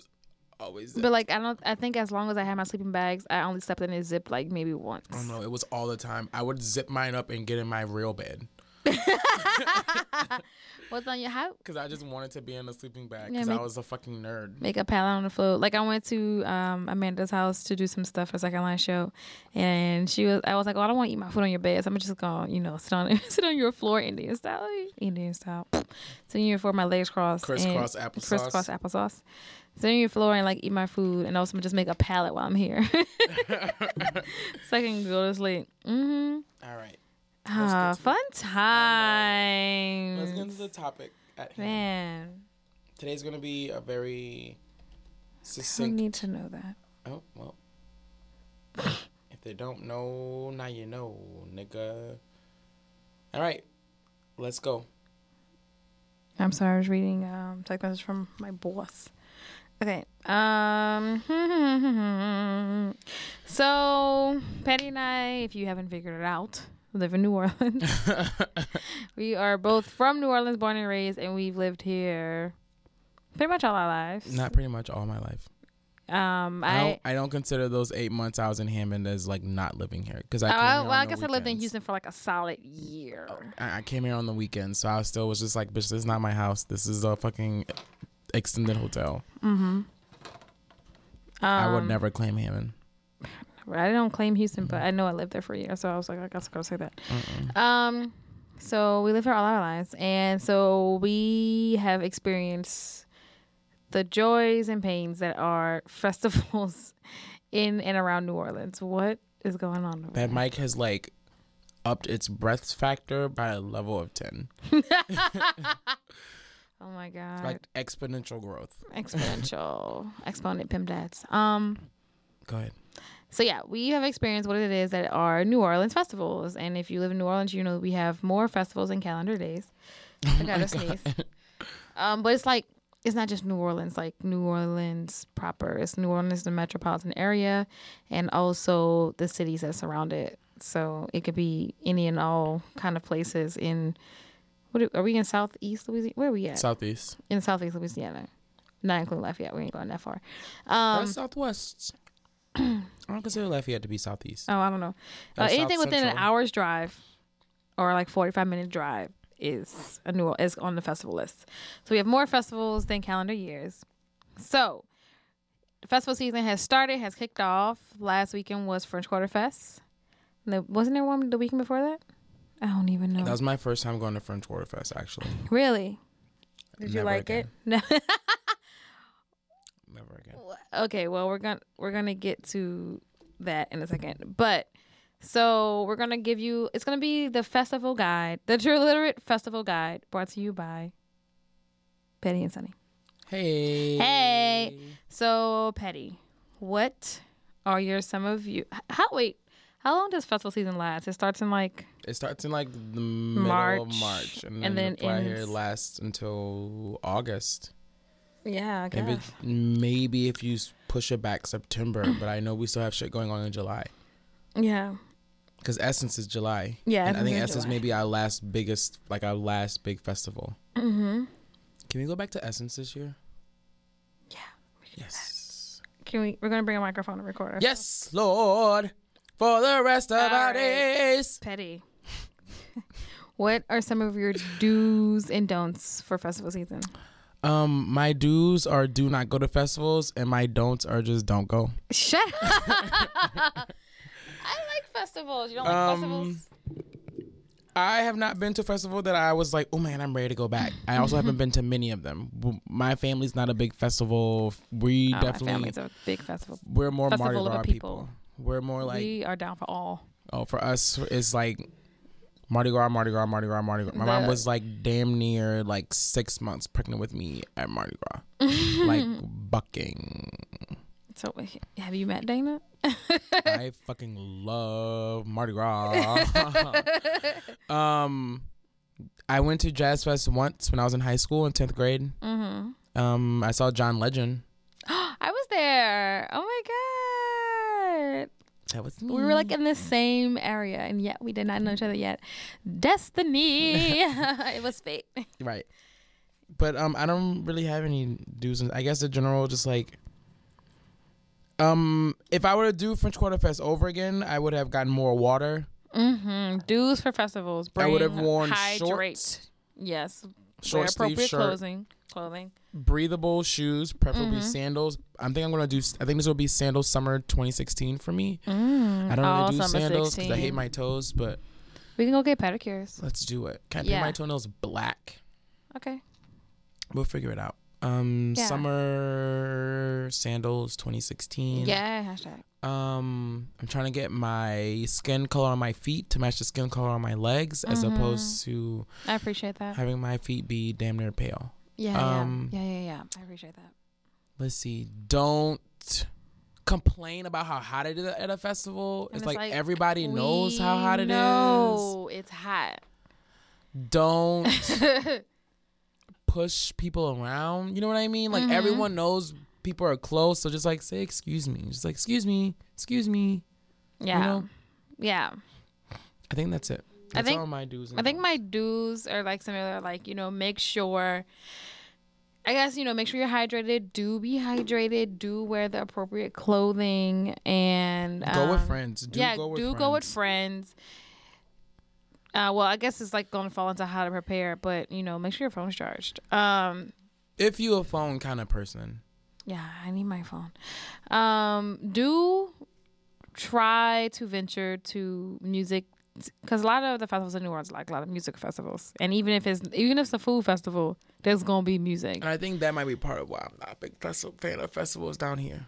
always zipped. But like I don't I think as long as I had my sleeping bags, I only slept in a zip like maybe once. I don't know. It was all the time. I would zip mine up and get in my real bed What's on your house? because I just wanted to be in a sleeping bag Yeah, because make- I was a fucking nerd. Make a pallet on the floor. Like I went to um, Amanda's house to do some stuff for second line show, and she was. I was like, "Oh, I don't want to eat my food on your bed, so I'm just gonna, you know, sit on sit on your floor, Indian style, Indian style, sit on your floor, my legs crossed, Crisscross applesauce. crisscross applesauce, sit on your floor and like eat my food, and also just make a pallet while I'm here, so I can go to sleep. Mm-hmm. All right. Ah, fun time. Let's get into the topic at hand. man. Today's gonna be a very I succinct. need to know that. Oh well. if they don't know, now you know, nigga. All right, let's go. I'm sorry, I was reading um text message from my boss. Okay. Um so Patty and I, if you haven't figured it out, live in New Orleans. we are both from New Orleans, born and raised, and we've lived here pretty much all our lives. Not pretty much all my life. um I, I, don't. I don't consider those eight months I was in Hammond as like not living here because I. oh, Came I- here well, I guess I lived in. Houston for like a solid year. I, I came here on the weekend, so I still was just like, "Bitch, this is not my house. This is a fucking extended hotel. Mm-hmm. I would Um, never claim Hammond." I don't claim Houston, but I know I lived there for a year, so I was like, I guess I gotta say that. Mm-mm. Um, so we live here all our lives, and so we have experienced the joys and pains that are festivals in and around New Orleans. What is going on? That there? mic has like upped its breath factor by a level of ten. Oh my god! like exponential growth. Exponential, exponent pim dads. Um. Go ahead. So yeah, we have experienced what it is that are New Orleans festivals, and if you live in New Orleans, you know we have more festivals and calendar days. I gotta sneeze. Um, but it's like it's not just New Orleans, like New Orleans proper. It's New Orleans, the metropolitan area, and also the cities that surround it. So it could be any and all kind of places in. What are, are we in Southeast Louisiana? Where are we at? Southeast. in Southeast Louisiana, not including Lafayette. We ain't going that far. Um, That's Southwest. I don't consider Lafayette to be Southeast. Oh, I don't know. Uh, anything within an hour's drive or like 45 minute drive is a new is on the festival list. So we have more festivals than calendar years. So festival season has started, has kicked off. Last weekend was French Quarter Fest. The- Wasn't there one the weekend before that? I don't even know. That was my first time going to French Quarter Fest, actually. really? Did you like again. it? No. Okay well we're gonna we're gonna get to that in a second but so we're gonna give you it's gonna be the festival guide the true literate festival guide brought to you by petty and sunny Hey. Hey. so petty what are your some of you how wait how long does festival season last it starts in like It starts in like the middle March, of March, and then, and then the fly here lasts until August. Yeah I Maybe, if you push it back September, but I know we still have shit going on in July yeah because Essence is July. Yeah, and I think Essence July. may be our last biggest, like our last big festival. mm-hmm Can we go back to Essence this year? Yeah, Yes. can we we're gonna bring a microphone and record ourselves. Yes, Lord, for the rest of All our right. days. Petty. what are some of your do's and don'ts for festival season? Um, my do's are do not go to festivals, and my don'ts are just don't go. Shut up. I like festivals. You don't like Um, festivals? I have not been to a festival that I was like, oh man, I'm ready to go back. I also haven't been to many of them. W- My family's not a big festival. We Oh, my definitely family's a big festival. we're more festival Mardi of Gras people. people. We're more like we are down for all. oh for us it's like Mardi Gras, Mardi Gras, Mardi Gras, Mardi Gras. My mom was like damn near like six months pregnant with me at Mardi Gras, like bucking. So, have you met Dana? I fucking love Mardi Gras. um, I went to Jazz Fest once when I was in high school in tenth grade. Mm-hmm. Um, I saw John Legend. I was there. Oh my god. That was We were like in the same area, and yet we did not know each other yet. Destiny. it was fate. right. But um, I don't really have any do's. And I guess the general just like. Um, if I were to do French Quarter Fest over again, I would have gotten more water. Mm-hmm. Dues for festivals. I would have worn hydrate. shorts, Yes. Short sleeve shirt, clothing. Clothing. breathable shoes, preferably Mhm. sandals. I think I'm gonna do. I think this will be sandals summer 2016 for me. Mm. I don't All really do sandals because I hate my toes, but We can go get pedicures. let's do it. Can I Yeah. paint my toenails black? Okay. We'll figure it out. Um, Yeah. summer sandals 2016. Yeah. Hashtag. Um, I'm trying to get my skin color on my feet to match the skin color on my legs, as Mhm. opposed to I appreciate that. having my feet be damn near pale. Yeah. um, yeah. Yeah. Yeah. Yeah. I appreciate that. Let's see. Don't complain about how hot it is at a festival. It's, it's like, like, everybody knows how hot it is. No, it's hot. Don't push people around. You know what I mean? Like Mhm. everyone knows people are close, so just like say excuse me. Just like excuse me, excuse me. Yeah. know? Yeah. I think that's it. I think- all my dues. I think my do's are like similar, like, you know, make sure I guess, you know, make sure you're hydrated. Do be hydrated. Do wear the appropriate clothing and Go with um, friends. Do yeah, go with do friends. go with friends. Uh, well, I guess it's like going to fall into how to prepare, but you know, make sure your phone's charged. Um, If you a phone kind of person, yeah, I need my phone. Um, do try to venture to music because a lot of the festivals in New Orleans like a lot of music festivals, and even if it's even if it's a food festival, there's gonna be music and I think that might be part of why I'm not a big festival fan of festivals down here.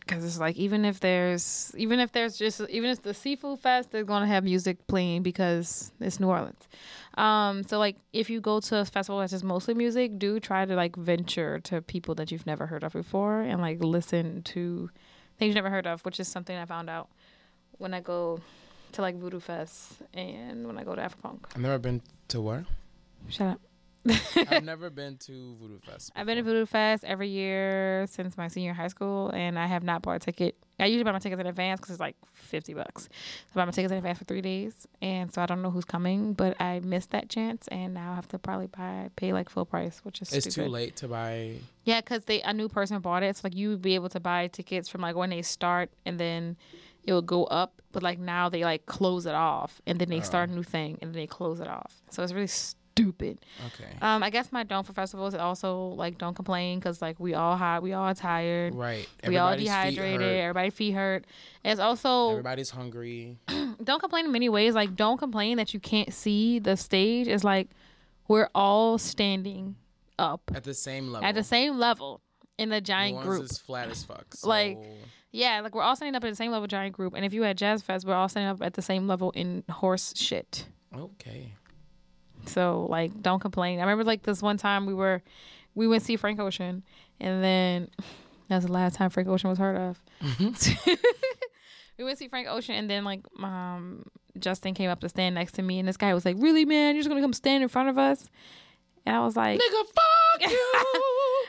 Because it's like even if there's even if there's just even if the seafood fest, they're gonna have music playing because it's New Orleans. Um, so like if you go to a festival that's just mostly music, do try to like venture to people that you've never heard of before and like listen to things you've never heard of, which is something I found out when I go to like Voodoo Fest and when I go to Afropunk. I've never been to where? Shut up. I've never been to Voodoo Fest. I've been to Voodoo Fest every year since my senior high school, and I have not bought a ticket. I usually buy my tickets in advance because it's like fifty bucks. So I buy my tickets in advance for three days, and so I don't know who's coming, but I missed that chance, and now I have to probably buy pay like full price, which is It's stupid. too late to buy. Yeah, because they a new person bought it. So like you would be able to buy tickets from like when they start, and then it will go up. But like now they like close it off, and then they start oh. a new thing, and then they close it off. So it's really stupid. Okay. Um, I guess my don't for festivals is also like don't complain because like we all hot, we all tired, Right. we all feet dehydrated, hurt. everybody feet hurt. It's also Everybody's hungry. don't complain in many ways. Like don't complain that you can't see the stage. It's like we're all standing up At the same level. at the same level in a New giant group. is flat as fuck. So Like, Yeah, like we're all standing up at the same level giant group. And if you had Jazz Fest, we're all standing up at the same level in horse shit. okay. So like, don't complain. I remember like this one time we were, we went see Frank Ocean, and then that was the last time Frank Ocean was heard of. we went see Frank Ocean, and then like, um, Justin came up to stand next to me, and this guy was like, "Really, man? You're just gonna come stand in front of us?" And I was like, Nigga, fuck you.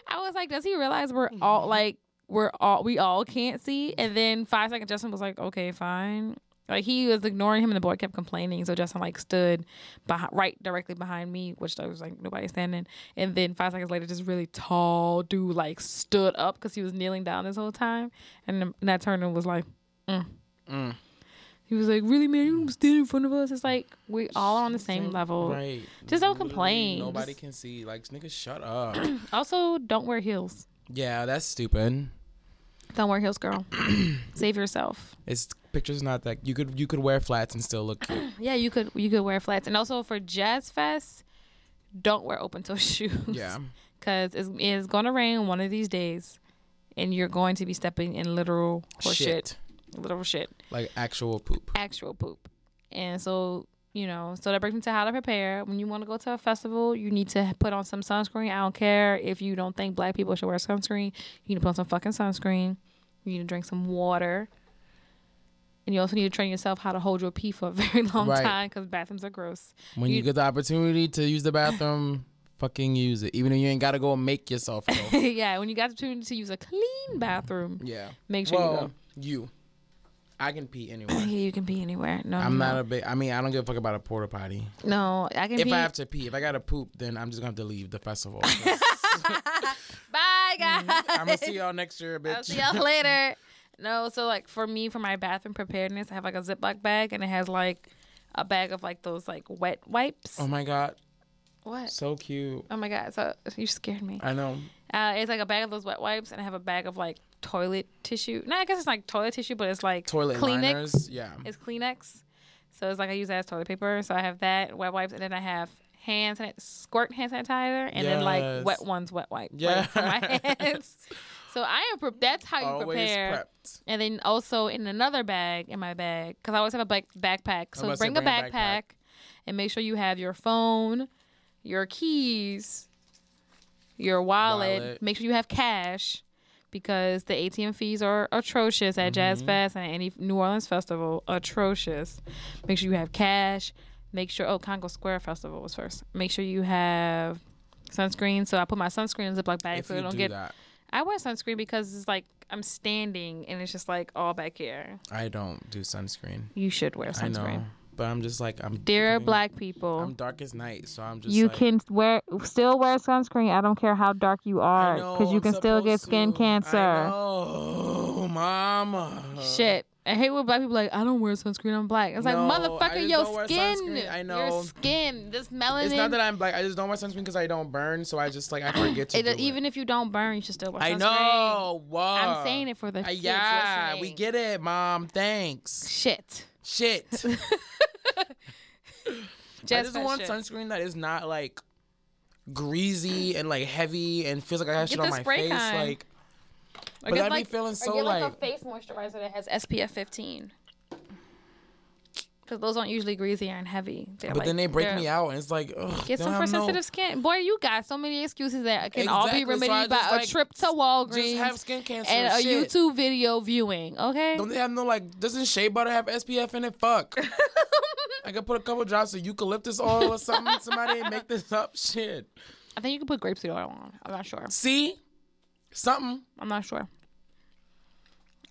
I was like, does he realize we're all like we're all we all can't see? And then five seconds, Justin was like, okay, fine. Like he was ignoring him, and the boy kept complaining. So Justin like stood behind, right directly behind me, which there was like nobody standing. And then five seconds later, this really tall dude like stood up because he was kneeling down this whole time. And then and that turned and was like, mm. Mm. he was like, really, man, you stand in front of us? It's like we all on the same level. Right. Just don't Literally complain. Nobody Just- can see. Like, nigga, shut up. Also, don't wear heels. yeah, that's stupid. Don't wear heels, girl. Save yourself. It's picture's not that you could you could wear flats and still look cute. Yeah, you could you could wear flats, and also for Jazz Fest, don't wear open toe shoes. Yeah. because it's, it's gonna rain one of these days, and you're going to be stepping in literal shit. Shit. literal shit, Like actual poop. actual poop. And so you know, so that brings me to how to prepare. When you want to go to a festival, you need to put on some sunscreen. I don't care if you don't think black people should wear sunscreen. You need to put on some fucking sunscreen. You need to drink some water. And you also need to train yourself how to hold your pee for a very long Right. time because bathrooms are gross. When you, You- get the opportunity to use the bathroom, fucking use it. Even if you ain't gotta go and make yourself go. yeah, when you got the opportunity to use a clean mm-hmm. bathroom, yeah. make sure you Well, go. you. I can pee anywhere. Yeah, you can pee anywhere. No, I'm no, not a big. I mean, I don't give a fuck about a porta potty. No, I can If pee. I have to pee, if I gotta poop, then I'm just gonna have to leave the festival. Bye, mm-hmm. guys. I'm gonna see y'all next year, bitch. I'll see y'all later. No, so like for me, for my bathroom preparedness, I have like a Ziploc bag, and it has like a bag of like those like wet wipes. Oh my god, what? so cute. Oh my god! So you scared me. I know. Uh, it's like a bag of those wet wipes, and I have a bag of like toilet tissue. No, I guess it's like toilet tissue, but it's like Toilet Kleenex. liners. Yeah. It's Kleenex. So it's like I use that as toilet paper. So I have that wet wipes, and then I have hand san- squirt hand sanitizer, and then like wet ones wet wipe. like, Yeah. for my hands. So I am. Pre- that's how you Always prepare. prepped. And then also in another bag in my bag, because I always have a bag- backpack. So bring a bring a backpack, backpack. and make sure you have your phone, your keys, your wallet. Wallet. Make sure you have cash. Because the ATM fees are atrocious at Jazz Mm-hmm. Fest and any New Orleans festival, atrocious. Make sure you have cash. Make sure oh Congo Square Festival was first. Make sure you have sunscreen. So I put my sunscreen in a Ziploc bag If so you it don't do get that, I wear sunscreen because it's like I'm standing and it's just like all back here. I don't do sunscreen. You should wear sunscreen. I know, but I'm just like I'm. Dear giving- black people, I'm dark as night, so I'm just. you like, can wear still wear sunscreen. I don't care how dark you are because you I'm can still get skin to. cancer. I know, mama. Shit. I hate when black people like I don't wear sunscreen. I'm black. It's like No, I motherfucker, your skin. I your skin, this melanin. It's not that I'm black. I just don't wear sunscreen because I don't burn. So I just like I forget to. It- do it. even if you don't burn, you should still wear sunscreen. I know. What? I'm saying it for the Uh, kids yeah, listening. we get it, mom. Thanks. Shit. Shit. I Jazz just want shit. sunscreen that is not like greasy and like heavy and feels like I have shit on my face. kind. Like, Or but I'd like, be feeling or get like, like. a face moisturizer that has SPF 15. Because those aren't usually greasy and heavy. They're but like, then they break me out, and it's like, ugh, Get some for have no- sensitive skin. Boy, you got so many excuses that can all be Exactly, so remedied by a trip to Walgreens have skin cancer and a shit. YouTube video viewing. Okay. Don't they have no like? Doesn't shea butter have SPF in it? Fuck. I could put a couple drops of eucalyptus oil or something. Somebody make this up. Shit. I think you can put grapeseed oil on. I'm not sure. See, something. I'm not sure.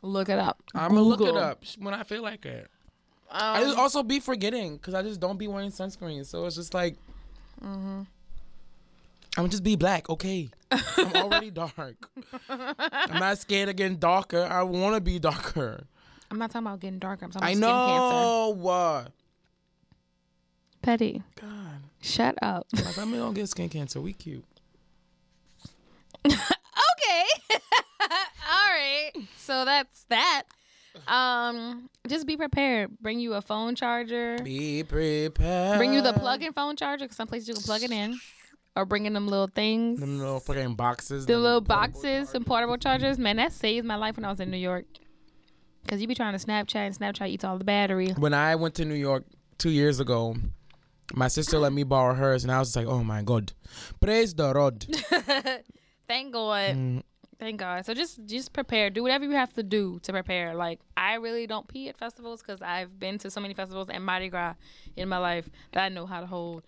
Look it up. I'm gonna look it up when I feel like it. I just um, also be forgetting because I just don't be wearing sunscreen. So it's just like, mm-hmm. I'm just be black, okay? I'm already dark. I'm not scared of getting darker. I want to be darker. I'm not talking about getting darker. I'm talking about I skin cancer. know. What? Petty. God, Shut up. like, I'm gonna get skin cancer. We cute. okay. All right. So that's that. Um, just be prepared. Bring you a phone charger. Be prepared. Bring you the plug-in phone charger. Cause some places you can plug it in, or bring in them little things. Them little fucking boxes. the little boxes and portable chargers. Man, that saved my life when I was in New York. Cause you be trying to Snapchat and Snapchat eats all the battery. when I went to New York two years ago, my sister let me borrow hers, and I was just like, "Oh my god, praise the Lord." Thank God. Mm. Thank God. So just just prepare. Do whatever you have to do to prepare. Like I really don't pee at festivals because I've been to so many festivals and Mardi Gras in my life that I know how to hold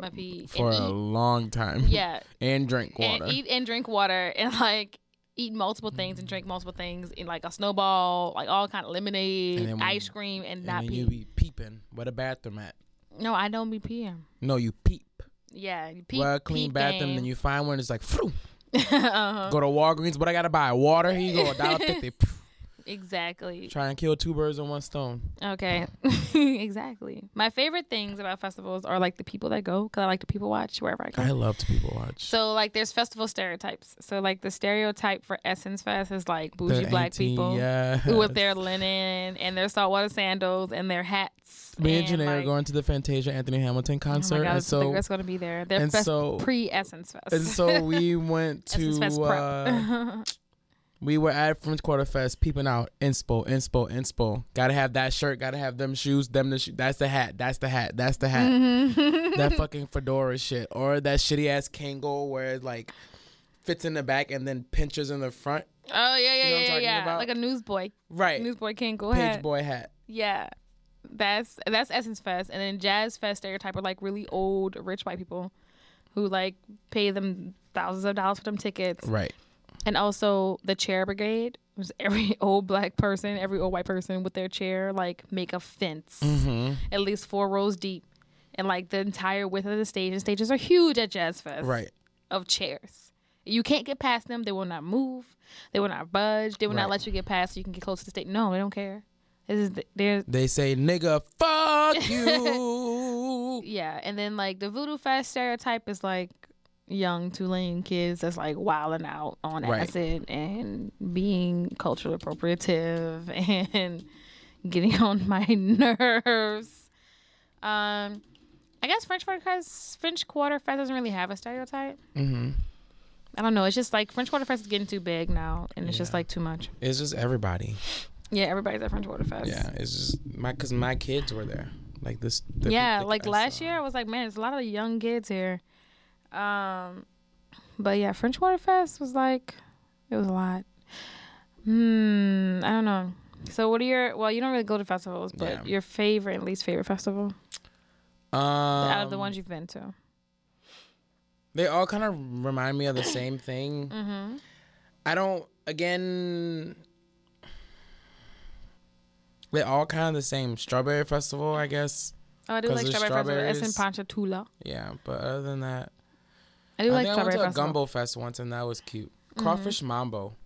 my pee for a eat. long time. Yeah, and drink water. and eat and drink water and like eat multiple things and drink multiple things in like a snowball, like all kind of lemonade, when- ice cream, and, and not pee. you be peeping where the bathroom at. no, I don't be peeing. No, you peep. Yeah, you peep. A clean peep bathroom, game. then you find one. It's like, Phew. uh-huh. go to Walgreens. What I gotta buy? Water. Here you go, a dollar fifty. Exactly. Try and kill two birds with one stone. Okay. exactly. My favorite things about festivals are like the people that go because I like to people watch wherever I go. I love to people watch. So like there's festival stereotypes. So like the stereotype for Essence Fest is like bougie black auntie, people yes. with their linen and their saltwater sandals and their hats. Me and Janae are going to the Fantasia Anthony Hamilton Oh my concert, god, and so, so it's gonna be there. They're and so- pre Essence Fest. and so we went to uh. we were at French Quarter Fest, peeping out inspo, inspo, inspo. Gotta have that shirt, gotta have them shoes, them the. That's the hat, that's the hat, that's the hat. Mm-hmm. that fucking fedora shit, or that shitty ass Kangol where it like fits in the back and then pinches in the front. oh yeah, yeah, You know what I'm yeah, talking yeah. about? Like a newsboy. Right, Newsboy King go page boy hat. Yeah. That's that's Essence Fest. And then Jazz Fest stereotype are like really old rich white people who like pay them thousands of dollars for them tickets. Right. And also the chair brigade was every old black person, every old white person with their chair, like make a fence Mm-hmm. at least four rows deep. And like the entire width of the stage, and stages are huge at Jazz Fest. Right. Of chairs. You can't get past them. They will not move. They will not budge. They will Right. not let you get past so you can get close to the stage. No, they don't care. This is the, They say, nigga, fuck you. Yeah, and then like the Voodoo Fest stereotype is like young Tulane kids that's like wilding out on Right. acid and being culturally appropriative and getting on my nerves. Um, I guess French Quarter Fest, French Quarter Fest doesn't really have a stereotype. hmm I don't know. It's just like French Quarter Fest is getting too big now, and it's just like too much. It's just everybody. Yeah, everybody's at French Quarter Fest. Yeah, it's just my because my kids were there. Like this. the yeah, people like I last saw. year, I was like, man, there's a lot of young kids here. Um, but yeah, French Quarter Fest was like, it was a lot. Hmm, I don't know. So, what are your? Well, you don't really go to festivals, but Yeah. your favorite and least favorite festival Um, out of the ones you've been to? they all kind of remind me of the same thing. Mm-hmm. I don't. Again, they all kind of the same. Strawberry Festival, I guess. Oh, I do like Strawberry Festival. It's in. Ponchatoula. Yeah, but other than that, I do I like think I went to a Festival. Gumbo Fest once, and that was cute. Mm-hmm. Crawfish Mambo.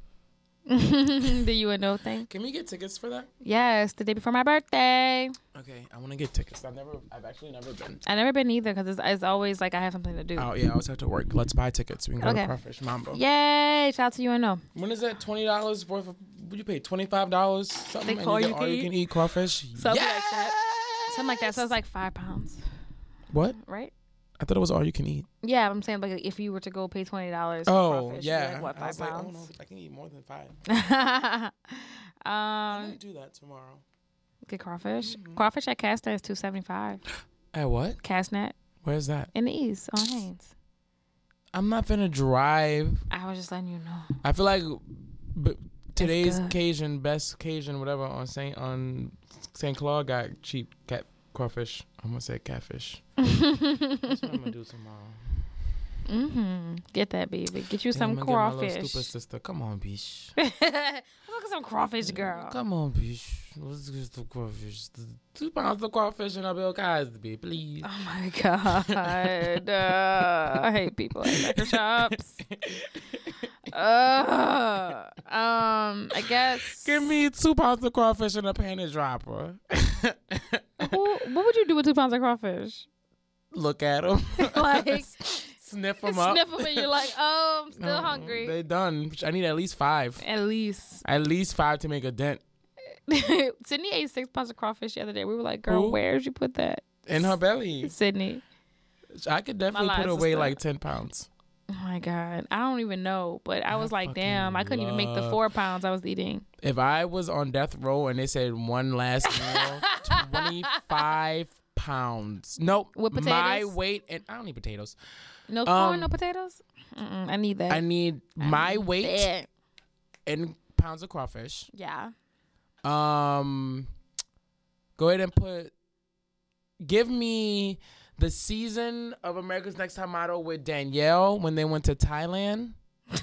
the UNO thing. Can we get tickets for that? Yes, the day before my birthday. Okay, I want to get tickets. I've never, I've actually never been. I've never been either because it's, it's always like I have something to do. Oh yeah, I always have to work. Let's buy tickets. We can go Okay. to Crawfish Mambo. Yay! Shout out to UNO. When is that? Twenty dollars worth of? Would you pay twenty five dollars? Something. Like and you you all you eat? can eat crawfish. Something like that. Something like that. So it's like five pounds, What? right? I thought it was all you can eat. Yeah, I'm saying like if you were to go pay twenty dollars. Oh crawfish, yeah. Like, what I five was like, oh pounds? no, I can eat more than five. um, I might do that tomorrow. get crawfish. Mm-hmm. Crawfish at Castnet is two seventy five. At what? Castnet Where's that? in the east on Haynes. I'm not gonna drive. I was just letting you know. I feel like today's Cajun, best Cajun, whatever on Saint on Saint Claude got cheap cat crawfish. I'm gonna say catfish. That's what I'm gonna do tomorrow. Mm-hmm. Get that, baby. Get you Yeah, some I'm gonna get my little crawfish. Stupid sister, come on, bitch. Look at some crawfish, girl. Come on, bitch. Let's get some crawfish. Two pounds of crawfish and a Bill Cosby, please. Oh my god. uh, I hate people at liquor shops. Uh, um, I guess. Give me two pounds of crawfish and a panty dropper. Who, what would you do with two pounds of crawfish? Look at them. Like, Sniff them up. sniff them and you're like, oh, I'm still No, hungry. They done. I need at least five. At least. At least five to make a dent Sydney ate six pounds of crawfish the other day. We were like, girl, Who? where'd you put that? in her belly. Sydney. I could definitely put away sister. like ten pounds. Oh my God. I don't even know. But I was like, damn, I couldn't even make the four pounds I was eating. If I was on death row and they said one last meal, twenty five pounds. Nope. With potatoes. My weight and I don't need potatoes. No corn, Um, no potatoes? Mm-mm, I need that. I need I my need weight that. in pounds of crawfish. Yeah. Um, go ahead and put. Give me the season of America's Next Top Model with Danielle when they went to Thailand.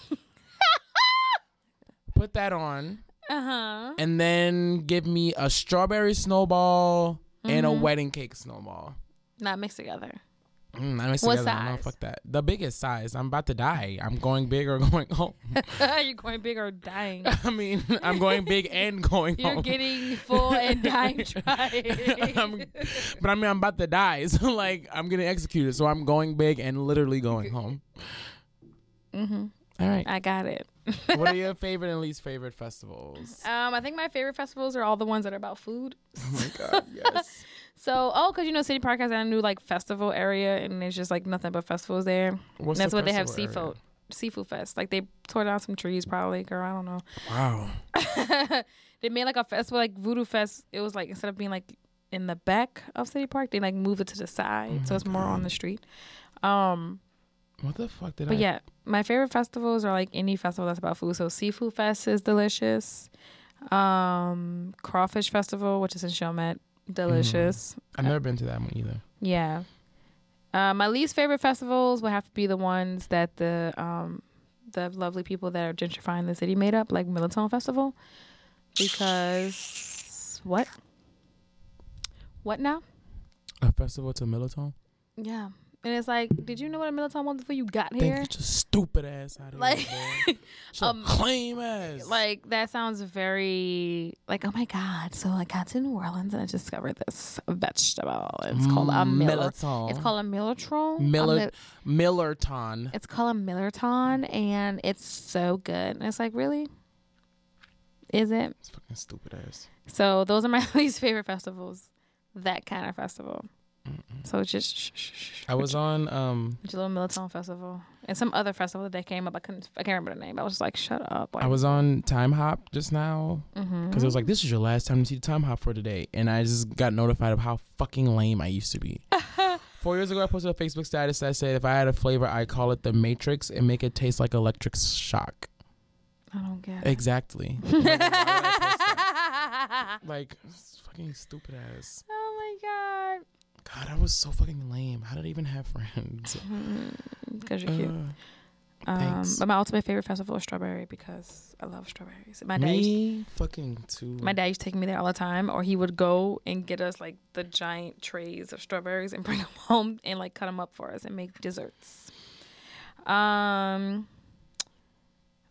put that on, Uh huh. and then give me a strawberry snowball and a Mhm. wedding cake snowball. Not mixed together. Mm, I mixed What together. No, size? fuck that. The biggest size. I'm about to die. I'm going big or going home. You're going big or dying. I mean, I'm going big and going home. You're home. getting full and dying trying. But I mean, I'm about to die. So like, I'm getting executed. So I'm going big and literally going home. hmm All right. I got it. what are your favorite and least favorite festivals? Um, I think my favorite festivals are all the ones that are about food. Oh my god, yes. So, oh, because you know, City Park has a new like festival area, and there's just like nothing but festivals there. What's and that's the what they have seafood, seafood fest. Like they tore down some trees, probably, girl. I don't know. Wow. they made like a festival, like Voodoo Fest. It was like instead of being like in the back of City Park, they like moved it to the side, so it's more on the street. Um, What the fuck did but I? But yeah, my favorite festivals are like any festival that's about food. So Seafood Fest is delicious. Um, Crawfish Festival, which is in Chalmette, delicious. I've never been to that one either. Yeah. Uh, my least favorite festivals would have to be the ones that the um the lovely people that are gentrifying the city made up, like Militone Festival, because what? What now? A festival to Militone. Yeah, and it's like, did you know what a Militone was before you got Think here? get your stupid ass out of Like, here, boy. Shut um, up, lame ass. like that sounds very like oh my god. So I got to New Orleans and I discovered this vegetable. It's called a. Militone. It's called a millertron. A Miller Millerton. It's called a Millerton, and it's so good. And it's like, really? Is it? It's fucking stupid ass. So those are my least favorite festivals. That kind of festival. So it's just sh- sh- sh- I was on um little Millerton festival and some other festival that they came up. I couldn't. I can't remember the name. I was just like, shut up. Like, I was on Time Hop just now because Mhm. it was like this is your last time to see the Time Hop for today, and I just got notified of how fucking lame I used to be. Four years ago, I posted a Facebook status that said if I had a flavor, I call it the Matrix and make it taste like electric shock. I don't get. it. Exactly. Like, why would I post that? Like, fucking stupid ass. oh my god. God, I was so fucking lame. How did I even have friends? Because you're cute. Uh, Um, thanks. but my ultimate favorite festival is strawberry because I love strawberries. My dad, used, me fucking too. my dad used to take me there all the time, or he would go and get us like the giant trays of strawberries and bring them home and like cut them up for us and make desserts. Um.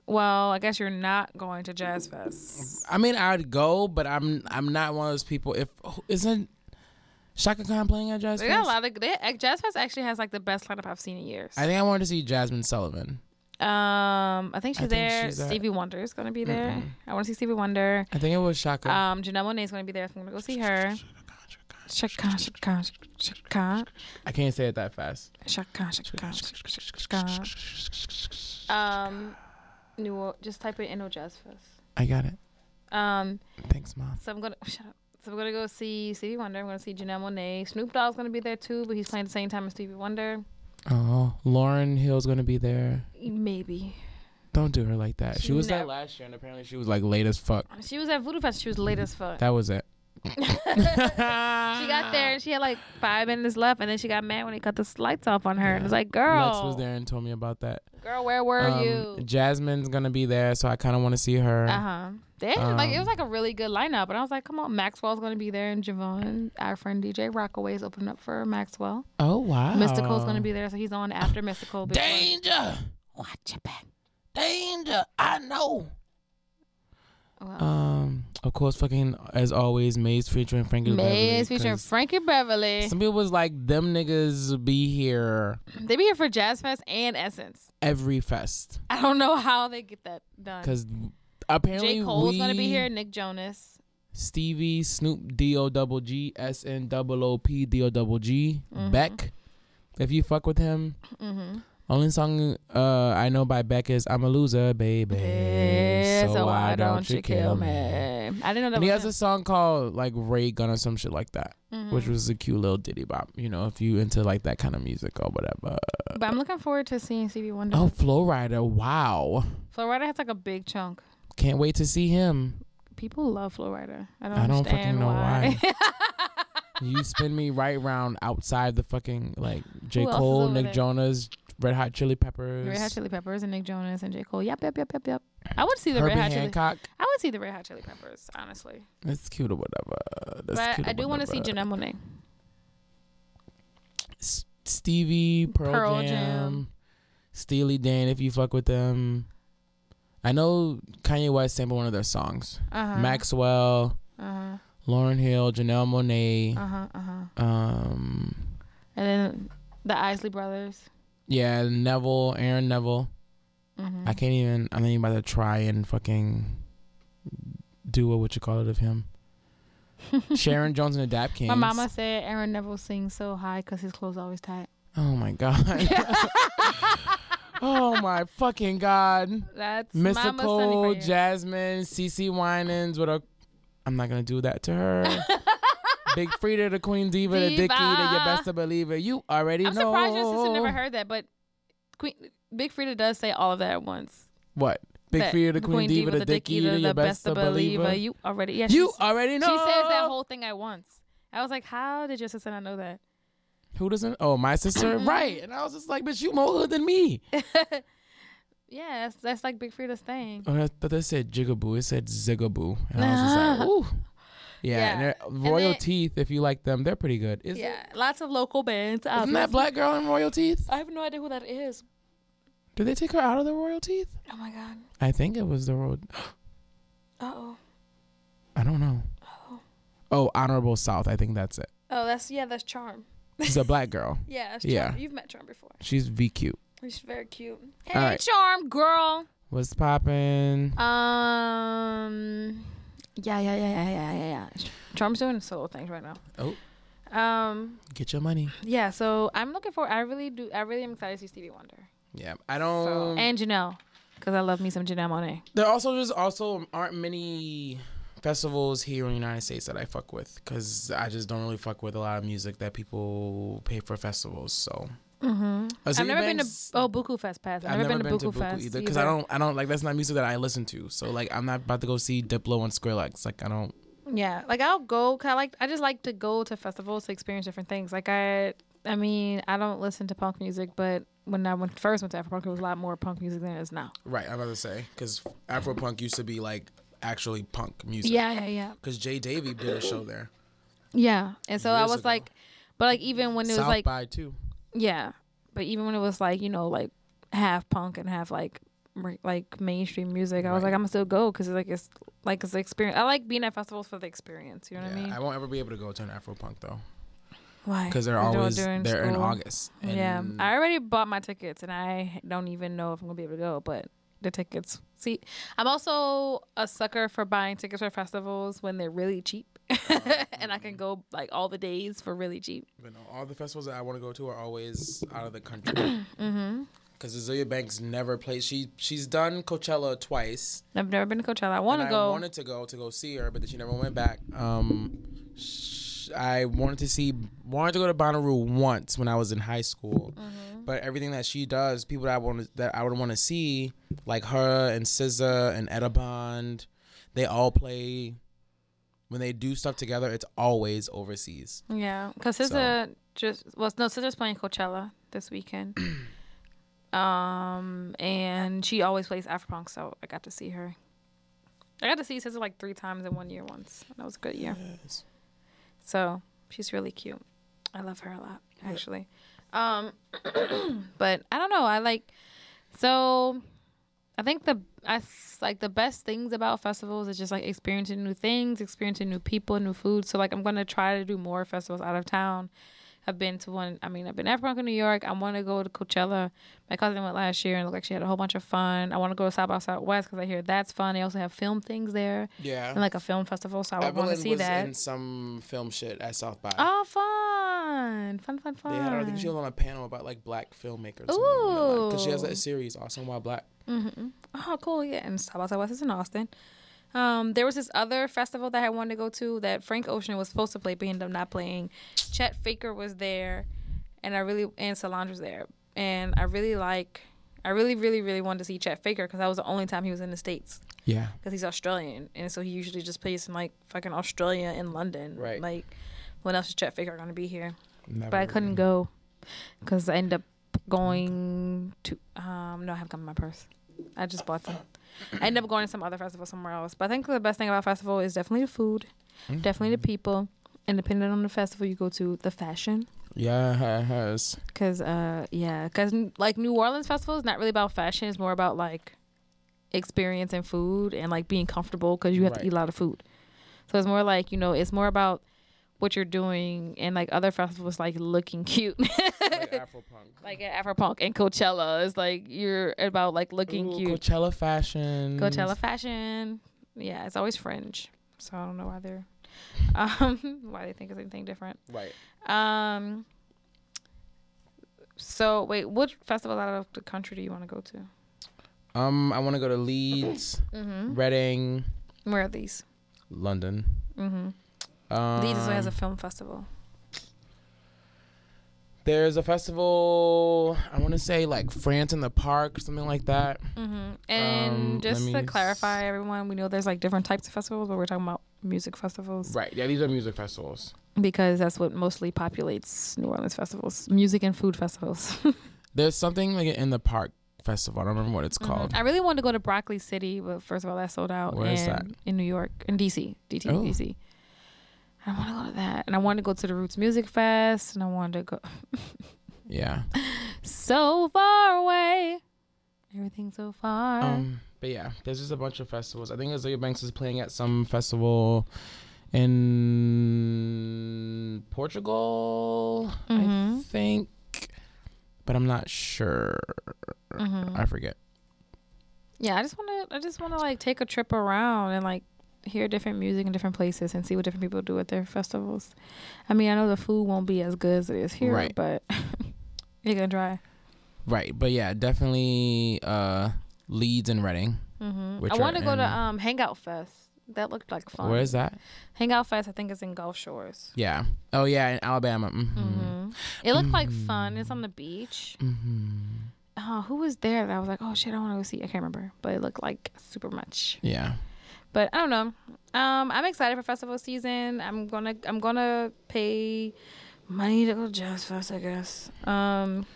Well, I guess you're not going to Jazz Fest. I mean, I'd go, but I'm I'm not one of those people. If isn't Chaka Khan playing at Jazz Fest. They got a lot of they, uh, Jazz Fest actually has like the best lineup I've seen in years. I think I wanted to see Jazmine Sullivan. Um, I think she's I think there. she's at- Stevie Wonder is gonna be there. I want to see Stevie Wonder. I think it was Chaka. Um, Janelle Monae is gonna be there. I'm gonna go see her. Shaka, shaka, shaka, I can't say it that fast. shaka, shaka, shaka. Um, New just type it in no Jazz Fest. I got it. Um, Thanks, mom. so I'm gonna shut up. So we're gonna go see Stevie Wonder. I'm gonna see Janelle Monae. Snoop Dogg's gonna be there too, but he's playing the same time as Stevie Wonder. Oh, Lauryn Hill's gonna be there. Maybe. Don't do her like that. She, She was there never- last year, and apparently she was like late as fuck. She was at Voodoo Fest. She was late as fuck. That was it. She got there and she had like five minutes left, and then she got mad when he cut the lights off on her. And it's like, girl, Lex was there and told me about that. girl, where were Um, you? Jasmine's gonna be there, so I kind of want to see her. Uh huh. Damn, like it was um, like a really good lineup, and I was like, come on, Maxwell's gonna be there, and Javon, our friend DJ Rockaway, is opening up for Maxwell. Oh wow. Mystikal's gonna be there, so he's on after Mystikal. Danger. Watch your back. Danger. I know. Well, Um, of course, fucking as always, Maze featuring Frankie Maze Beverly, featuring Frankie Beverly. Some people was like, them niggas be here They be here for Jazz Fest and Essence. every fest. I don't know how they get that done. Cause apparently J. Cole's we, gonna be here. Nick Jonas. Stevie, Snoop, D O double G, S N double O P, D O double G, Mhm. Beck. If you fuck with him, Mm-hmm. Only song uh I know by Beck is "I'm a Loser, baby." Yeah, so, why don't you kill me? I didn't know that And he has a song called like Ray Gun or some shit like that, Mhm. which was a cute little ditty bop. You know, if you into like that kind of music or whatever. But I'm looking forward to seeing Stevie Wonder. Oh, Flo Rida! Wow, Flo Rida has like a big chunk. can't wait to see him. People love Flo Rida. I don't, I don't understand fucking know why. You spin me right round outside the fucking like J Who Cole, Nick? Jonas, Red Hot Chili Peppers, Red Hot Chili Peppers and Nick Jonas and J Cole. Yep, yep, yep, yep, yep. I would see the Herbie Red Hot Chili. Hancock. I would see the Red Hot Chili Peppers, honestly. That's cute or whatever. That's but cute I do want to see. Janelle Monae. S- Stevie, Pearl, Pearl Jam, Jam. Steely Dan. If you fuck with them, I know Kanye West sampled one of their songs. Uh-huh. Maxwell, Uh-huh. Lauryn Hill, Janelle Monae. Uh-huh. Uh-huh. Um, And then the Isley brothers. Yeah, Neville, Aaron Neville. Mhm. I can't even. I'm not even about to try and fucking do a what you call it of him. Sharon Jones and the Dap Kings. My mama said Aaron Neville sings so high because his clothes always tight. Oh my god. oh my fucking god. That's Mystikal. Jasmine, CeCe Winans with a. I'm not gonna do that to her. Big Freedia, the Queen Diva, the Dickie, the you Diva. best to believe it. You already know. I'm know. surprised your sister never heard that, but Queen Big Freedia does say all of that at once. What? Big That Freedia, the Queen, Diva, the Dickie, the, your best to believe it. You already, yeah. You already know. She says that whole thing at once. I was like, how did your sister not know that? Who doesn't? Oh, my sister, Mm-hmm. right? And I was just like, bitch, you more hood than me. Yeah, that's, that's like Big Freedia's thing. Oh, I thought they said jigaboo. It said zigaboo. And I was just like, ooh. Yeah, and they're- And Royal Teeth, if you like them, they're pretty good. Is yeah, lots of local bands. Isn't that black girl in Royal Teeth? I have no idea who that is. Did they take her out of the Royal Teeth? Oh my god. I think it was the Royal. Uh oh. I don't know. Oh, Oh, Honorable South. I think that's it. Oh, that's yeah, that's Charm. She's a black girl. Yeah, that's Yeah. You've met Charm before. She's V cute. She's very cute. Hey, right. Charm girl. What's poppin'? Um. Yeah, yeah, yeah, yeah, yeah, yeah, yeah. Charm's doing solo things right now. Oh, Um. get your money. Yeah. So I'm looking for. I really do. I really am excited to see Stevie Wonder. Yeah, I don't. So, and Janelle, because I love me some Janelle Monae. There also just also aren't many festivals here in the United States that I fuck with because I just don't really fuck with a lot of music that people pay for festivals. So Mm-hmm. Uh, I've never Banks- been to oh Buku Fest Pass. I've, never, been to Buku, Fest either because I don't I don't like that's not music that I listen to. So like I'm not about to go see Diplo and Skrillex. Like I don't. Yeah, like I'll go. Cause I like. I just like to go to festivals to experience different things. Like I, I mean, I don't listen to punk music, but when I went first went to Afro Punk, it was a lot more punk music than it is now. Right, I'm about to say because Afro punk used to be like actually punk music. Yeah, yeah, yeah. Because Jay Davy did a show there. Yeah, and so I was ago. like, but like even when it was South like, by too. Yeah, but even when it was like you know like half punk and half like like mainstream music, I was Right. like I'm gonna still go because it's like it's like it's the experience. I like being at festivals for the experience. You know what I mean? I won't ever be able to go to an Afro punk though Why? because they're You do it always they're in school? August. Yeah, I already bought my tickets, and I don't even know if I'm gonna be able to go. But the tickets, see, I'm also a sucker for buying tickets for festivals when they're really cheap, and I can go like all the days for really cheap. But no, all the festivals that I want to go to are always out of the country. hmm Because Azealia Banks never plays. She she's done Coachella twice. I've never been to Coachella. I want to go. I wanted to go to go see her, but then she never went back. Um, sh- I wanted to see wanted to go to Bonnaroo once when I was in high school, Mm-hmm. but everything that she does, people that I want that I would want to see, like her and SZA and Etta Bond, they all play. When they do stuff together, it's always overseas. yeah, because So- SZA just well, no, SZA's playing Coachella this weekend. um, and she always plays Afropunk, so I got to see her. I got to see SZA like three times in one year once. That was a good year. Yes. So she's really cute. I love her a lot, actually. Um, but I don't know. I like so. I think the I like the best things about festivals is just like experiencing new things, experiencing new people, new food. So like I'm gonna try to do more festivals out of town. I've been to one. I mean, I've been Afro in New York. I want to go to Coachella. My cousin went last year and looked like she had a whole bunch of fun. I want to go to South by Southwest because I hear that's fun. They also have film things there Yeah. and like a film festival. So I want to see was that. in some film shit at South by. Oh, fun, fun, fun, fun. They had her, I think she was on a panel about like black filmmakers. Ooh, Because she has that series, Awesome While Black. Mm-hmm. Oh, cool. Yeah, and South by Southwest is in Austin. Um, there was this other festival that I wanted to go to that Frank Ocean was supposed to play, but he ended up not playing. Chet Faker was there, and I really and Solange was there, and I really like. I really, really, really wanted to see Chet Faker because that was the only time he was in the states Yeah. because he's Australian, and so he usually just plays in like fucking Australia and London. Right. Like, when else is Chet Faker gonna be here? Never but I couldn't go because I ended up going to um no I have come in my purse. I just bought some. I ended up going to some other festival somewhere else. But I think the best thing about festival is definitely the food, definitely the people, and depending on the festival you go to, the fashion. Yeah, it has. Cause uh yeah, cause like New Orleans festival is not really about fashion. It's more about like experience and food and like being comfortable because you have to eat a lot of food. So it's more like you know it's more about what you're doing and like other festivals like looking cute. Like Afropunk. like at Afropunk and Coachella is like you're about like looking Ooh, cute. Coachella fashion. Coachella fashion. Yeah, it's always fringe. So I don't know why they're um why they think it's anything different. Right. Um so wait, what festival out of the country do you want to go to? Um, I want to go to Leeds, Mm-hmm. Reading, Where are these? London. Mm-hmm. Um, Leeds also has a film festival. There's a festival. I want to say like France in the Park, something like that. Mm-hmm. And Um, just to clarify, everyone, we know there's like different types of festivals, but we're talking about music festivals Right. Yeah, these are music festivals. because that's what mostly populates New Orleans festivals, music and food festivals. There's something like in the park festival. I don't remember what it's called. Mhm. I really wanted to go to Broccoli City, but first of all, that sold out. Where in, is that? In New York, in DC, DT, Oh. DC. I want to go to that, and I wanted to go to the Roots Music Fest, and I wanted to go Yeah. so far away. Everything so far. Um. But yeah, there's just a bunch of festivals. I think Azealia Banks is playing at some festival in Portugal. I Mhm. think, but I'm not sure. Mhm. I forget. yeah, I just want to. I just want to like take a trip around and like hear different music in different places and see what different people do at their festivals. I mean, I know the food won't be as good as it is here, Right. but you're gonna try. Right, but yeah, definitely uh Leeds and Reading. hmm I want to go to um Hangout Fest. That looked like fun. Where is that? Hangout Fest, I think, is in Gulf Shores. Yeah. Oh yeah, in Alabama. hmm hmm It looked like fun. It's on the beach. hmm Oh, who was there? That I was like, oh shit, I want to go see. I can't remember, but it looked like super much. Yeah. But I don't know. Um, I'm excited for festival season. I'm gonna I'm gonna pay money to go to Jazz Fest. I guess. Um,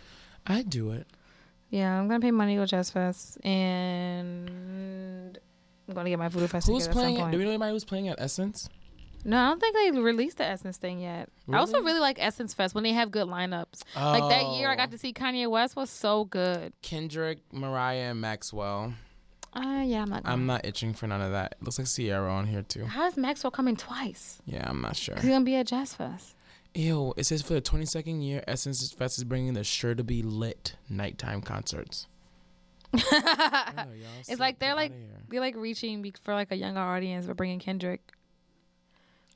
I do it. yeah, I'm gonna pay money to go to Jazz Fest, and I'm gonna get my Voodoo Fest Who's playing? at do we know anybody who's playing at Essence? No, I don't think they released the Essence thing yet. I also Really? really like Essence Fest when they have good lineups. Like that year, I got Oh. to see Kanye West was so good. Kendrick, Mariah, and Maxwell. Uh, yeah, I'm not. Going. I'm not itching for none of that. It looks like Ciara on here too. How is Maxwell coming twice? Yeah, I'm not sure. he's gonna be at Jazz Fest. Ew, it says for the 22nd year, Essence Fest is bringing the sure to be lit nighttime concerts. Y'all It's like they're like they're like reaching for like a younger audience, but bringing Kendrick.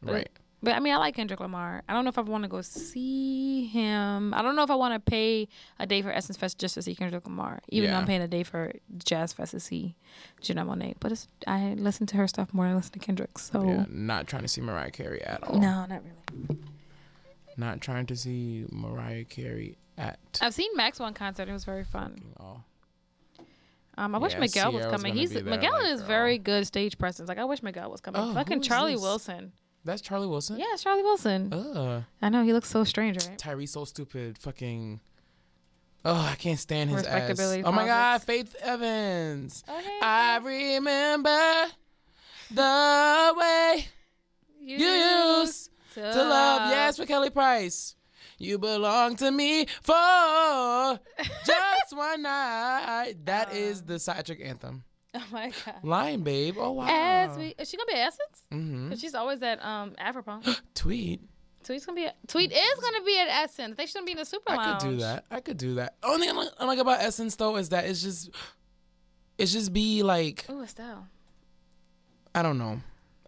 But- right. But I mean, I like Kendrick Lamar. I don't know if I want to go see him. I don't know if I want to pay a day for Essence Fest just to see Kendrick Lamar, even though I'm paying a day for Jazz Fest to see Janelle Monae. But it's, I listen to her stuff more than I listen to Kendrick. So Yeah, not trying to see Mariah Carey at all. no, not really. Not trying to see Mariah Carey at I've seen Max one concert. It was very fun. all. Um, I wish Miguel was Ciara was coming. gonna He's Miguel like, is girl. very good stage presence. Like I wish Miguel was coming. Oh, Fucking Charlie this? Wilson. That's Charlie Wilson? Yeah, it's Charlie Wilson. Ugh. I know he looks so strange, right? Tyrese so stupid. Fucking. Oh, I can't stand his ass. Oh my God. Faith Evans. Oh, okay. I remember the way you used to love. Yes, for Kelly Price. You belong to me for just one night. That is the side chick anthem. Oh my god. Lion Babe. Oh wow. As we, is she gonna be Essence? mm-hmm. Cause she's always at um Afropunk. Tweet. Tweet's gonna be at, Tweet is gonna be at Essence. They shouldn't be in the Super I Lounge. could do that. I could do that. Only thing I like- I like about Essence though is that it's just, it's just be like Ooh, Estelle. I don't know.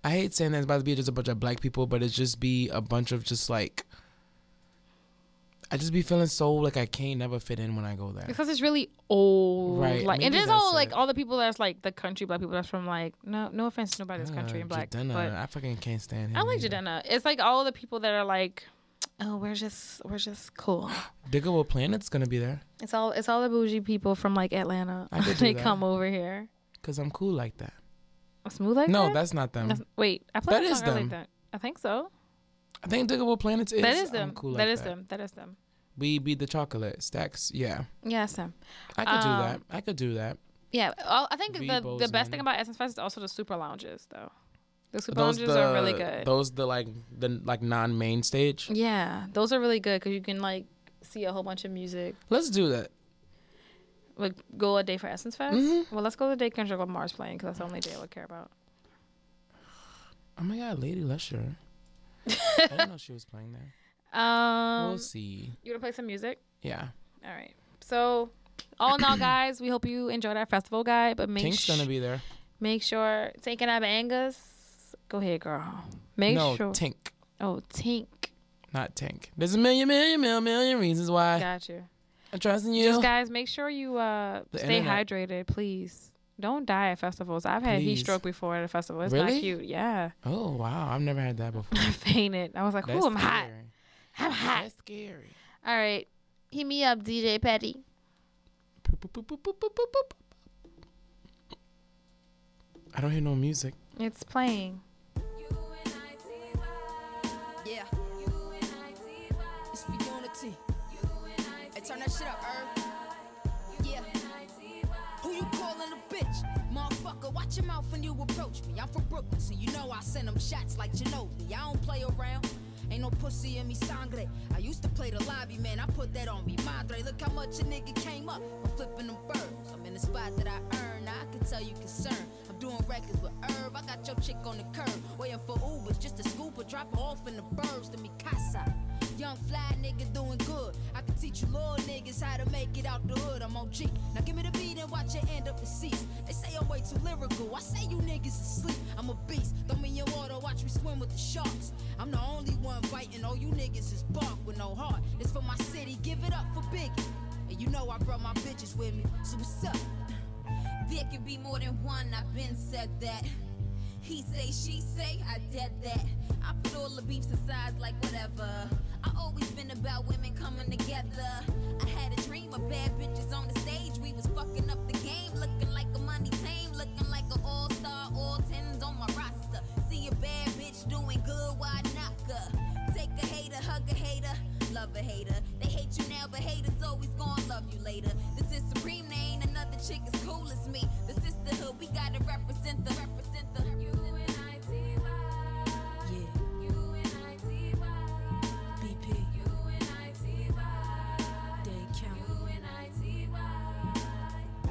I hate saying that it's about to be just a bunch of black people, but it's just be a bunch of just like. I just be feeling so like I can't never fit in when I go there. Because it's really old. Right, Like and there's all like it. all the people that's like the country black people that's from like no no offense to nobody that's country and black. But I fucking can't stand him. I like either. It's like all the people that are like, oh, we're just we're just cool. Digable Planet's gonna be there It's all it's all the bougie people from like Atlanta. I could they that. come over here. because I'm cool like that. I'm smooth like no, that. No, that's not them. That's- wait, I played That a song earlier them. Like that. I think so. I think Digable Planets is. that is I'm them. cool that like is them. That is them. We beat the chocolate stacks. Yeah, Yeah, them. I could do Um, that. I could do that. Yeah, I think V the the best thing about Essence Fest is also the super lounges, though. The super those lounges the are really good. those the like the like non-main stage. yeah, those are really good because you can like see a whole bunch of music. Let's do that. Like go a day for Essence Fest. Mhm. Well, let's go the day Kendrick Lamar's playing because that's the only day I would care about. Oh my god, Lady Leshurr. I didn't know she was playing there. Um, we'll see. you wanna play some music? Yeah, All right. So, all in all, guys, we hope you enjoyed our festival guide. But make Pink's sh- gonna be there. make sure taking out Angus. Go ahead, girl. Make no, sure. Tink, oh, Tink. not Tink. There's a million, million, million, million reasons why Got you. I'm trusting you. Just guys, make sure you uh stay internet. hydrated, please. Don't die at festivals. I've had heat stroke before at a festival. It's Really? not cute. Yeah, oh wow, I've never had that before. I fainted. I was like, That's "Ooh, I'm hot. I'm hot." That's scary. All right, hit me up, DJ boop. I don't hear no music. It's playing. Yeah. It's for unity. Hey, turn that shit up, Herb. Watch your mouth when you approach me. I'm from Brooklyn, so you know I send them shots like Ginobili. I don't play around. Ain't no pussy in me sangre. I used to play the lobby, man. I put that on me madre. Look how much a nigga came up from flipping them birds. I'm in the spot that I earn. Now I can tell you concern. Doing records with Herb. I got your chick on the curb. Waiting for Ubers just to scoop her, drop her off in the burbs to me casa. Young fly nigga doing good. I can teach you little niggas how to make it out the hood. I'm OG. Now give me the beat and watch it end up deceased. They say I'm way too lyrical. I say you niggas asleep. I'm a beast. Throw me in your water, watch me swim with the sharks. I'm the only one biting. All you niggas is bark with no heart. It's for my city. Give it up for Biggie. And you know I brought my bitches with me. So what's up? There can be more than one. I've been said that. He say, she say, I dead that. I put all the beefs aside like whatever. I always been about women coming together. I had a dream of bad bitches on the stage. We was fucking up the game, looking like a money team, looking like an all-star, all tens on my roster. See a bad bitch doing good, why knock her? Take a hater, hug a hater, love a hater. They hate you now, but haters always gonna love you later. This is supreme, another chick as cool as me. The sisterhood, we gotta represent the represent the. BP.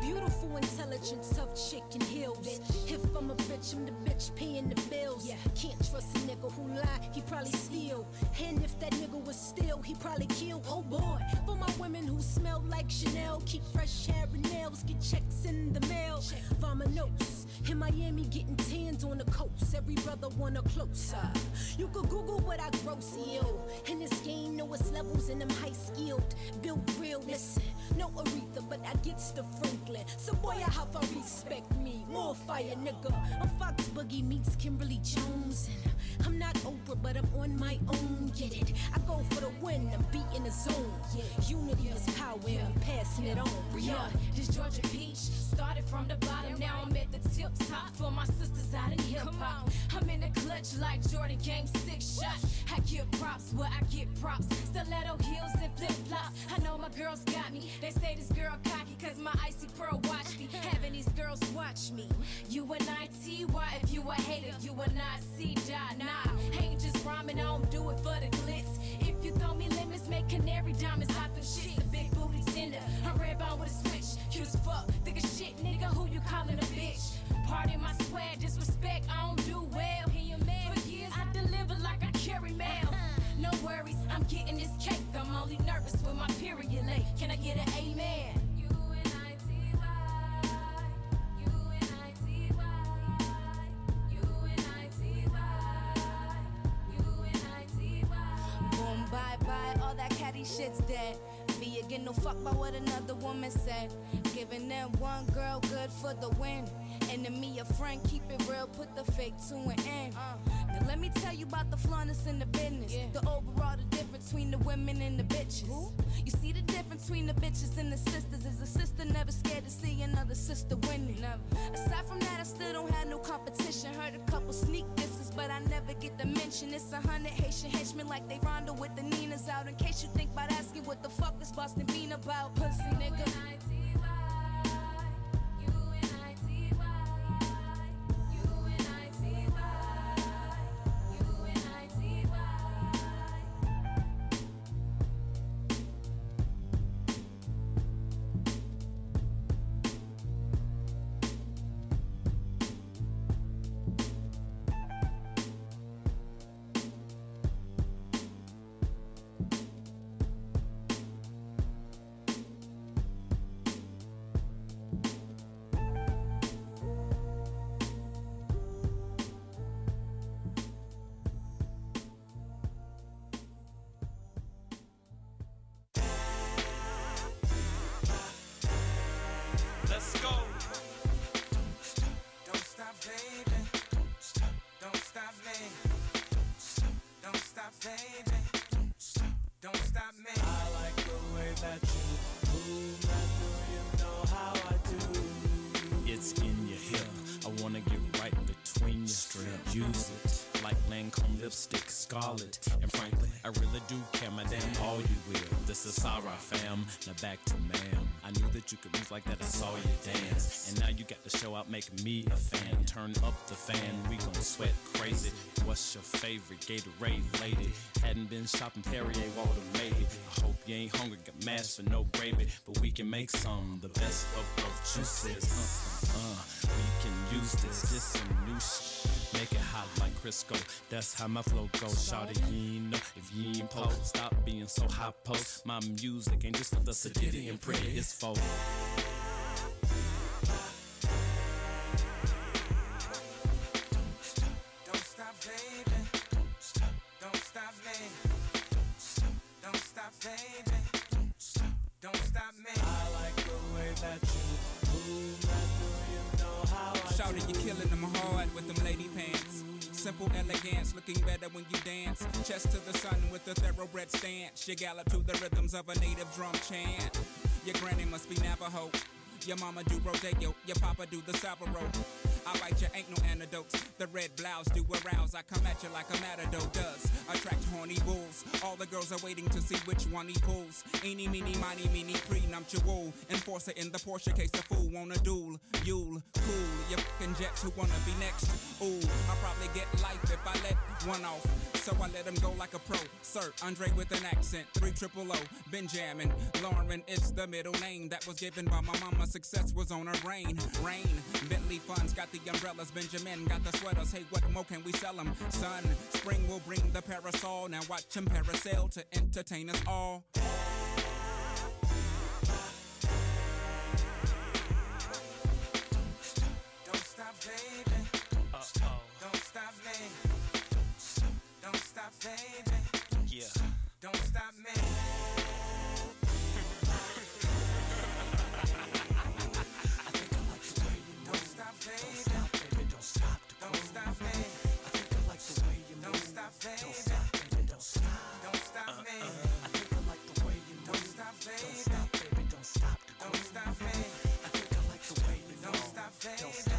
Beautiful, intelligent, tough chick in I'm a bitch, I'm the bitch paying the bills. Yeah. Can't trust a nigga who lie, he probably steal. And if that nigga was still, he probably kill. Oh boy, for my women who smell like Chanel, keep fresh hair and nails, get checks in the mail. Vamonos. In Miami, getting tanned on the coast. Every brother want a closer. You could Google what I gross ill. In this game, know it's levels and I'm high skilled. Build real, listen. No Aretha, but I gets the Franklin. So boy, I have to respect me. More fire, nigga. I'm Fox Boogie meets Kimberly Jones. And I'm not Oprah, but I'm on my own. Get it? I go for the win. I'm beating the zone. Yeah, unity is power. I'm passing it on. Yeah, this Georgia Peach started from the bottom. Now I'm at the tip in hip hop. I'm in the clutch like Jordan game six shots. I give props where I get props. Stiletto heels and flip flops. I know my girls got me. They say this girl cocky cause my icy pearl watch me. Having these girls watch me. You and I T-Y if you a hater, you and I C dot nah. Ain't just rhyming, I don't do it for the glitz. If you throw me limits, make canary diamonds out them shit. The big booty tender, a red bone with a switch. Cute as fuck, thick as shit, nigga. Who you calling a bitch? Pardon my swag, disrespect, I don't do well. Hear your man for years, I deliver like I carry mail. Uh-huh. No worries, I'm getting this cake. I'm only nervous when my period late. Can I get an amen? U and I T-Y U and I T-Y U and I T-Y U-N-I-T-Y Boom, bye bye, all that catty shit's dead. Be again, no fuck by what another woman said. Giving them one girl good for the win. Enemy, a friend, keep it real, put the fake to an end. Now let me tell you about the flawness in the business. The overall, the difference between the women and the bitches. You see the difference between the bitches and the sisters is a sister never scared to see another sister winning. Aside from that, I still don't have no competition. Heard a couple sneak disses, but I never get the mention. It's a hundred Haitian henchmen like they rondo with the Ninas out. In case you think about asking what the fuck is Boston Bean about, pussy nigga. Now back to ma'am. I knew that you could move like that, I saw you dance. And now you got to show out, make me a fan. Turn up the fan, we gon' sweat crazy. What's your favorite Gatorade lady? Hadn't been shopping Perrier, Walter maybe. I hope you ain't hungry, got mass for no gravy. But we can make some, the best of both juices. Uh, uh, use this, this some new shit. Make it hot like Crisco. That's how my flow goes. Shout it, you ain't know if you ain't po. Stop being so hot post. My music ain't just for the sedity and pretty. It's for. Don't stop, baby. Don't stop. Don't stop me. Don't stop. Don't stop, baby. Simple elegance, looking better when you dance. Chest to the sun with a thoroughbred stance. You gallop to the rhythms of a native drum chant. Your granny must be Navajo. Your mama do rodeo, your papa do the Salvaro. I bite you, ain't no antidotes. The red blouse do arouse. I come at you like a matador does. Attract horny bulls. All the girls are waiting to see which one he pulls. Eeny, meeny, miny, meeny, prenuptial. Enforcer in the Porsche case the fool wanna duel. You'll cool your fucking jets who wanna be next. Ooh, I'll probably get life if I let one off. So I let him go like a pro. Sir, Andre with an accent. Three triple O. Benjamin. Lauren it's the middle name that was given by my mama. Success was on her brain. Rain. Bentley funds got the umbrellas. Benjamin got the sweaters. Hey, what more can we sell them? Sun. Spring will bring the parasol. Now watch him parasail to entertain us all. Don't stop, baby. Don't stop. Don't stop me. Don't stop. Baby. Yeah. Don't stop me. Move. Don't stop, baby. Don't stop. Don't stop. Don't stop me. I think I like the way you move. Don't stop, baby. Don't stop, baby. Don't stop. Don't stop me. I think I like the way you move. Don't stop, baby. Don't stop,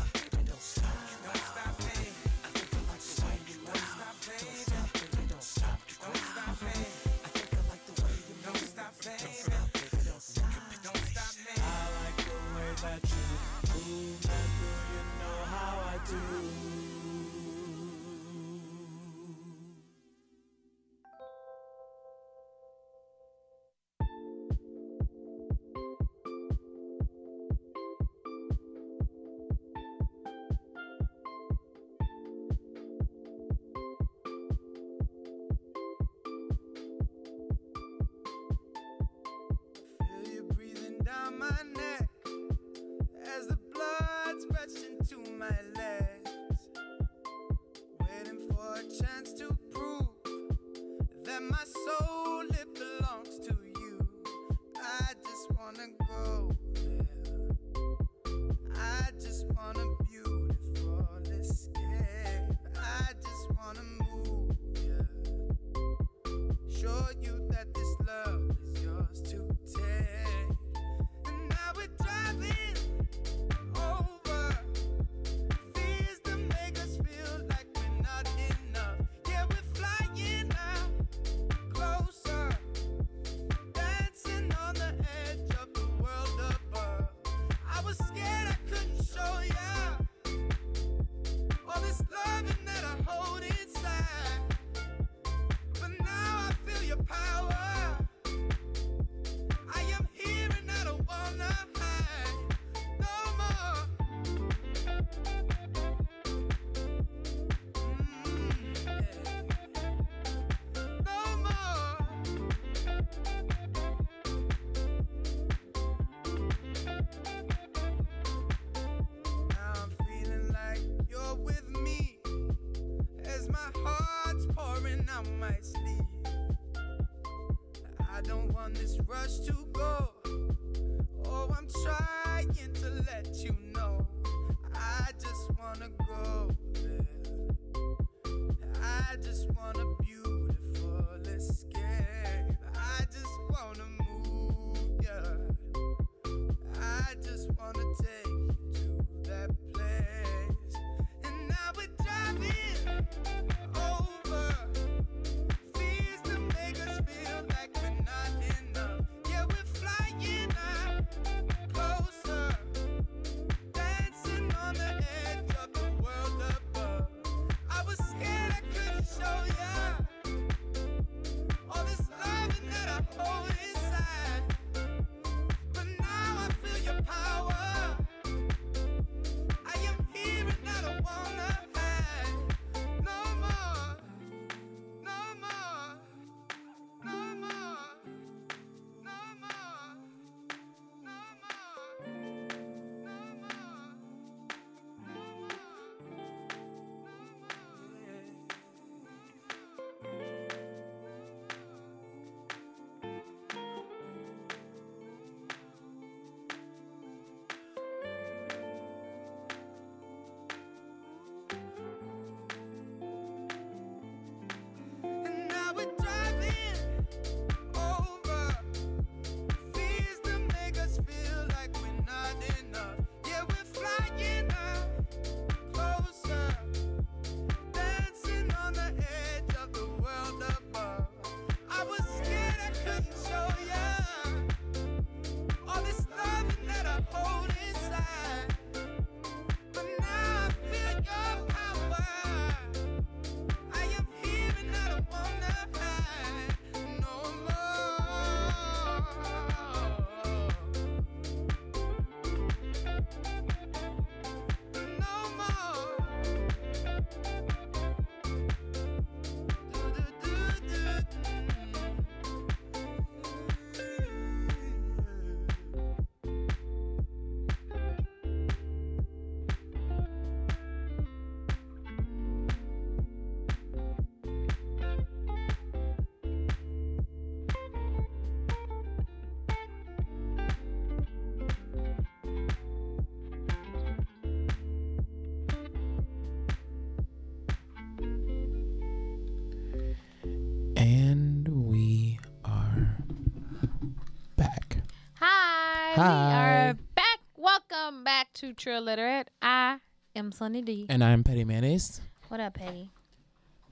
to True Literate. I am Sunny D. And I'm Petty Mayonnaise. What up, Petty?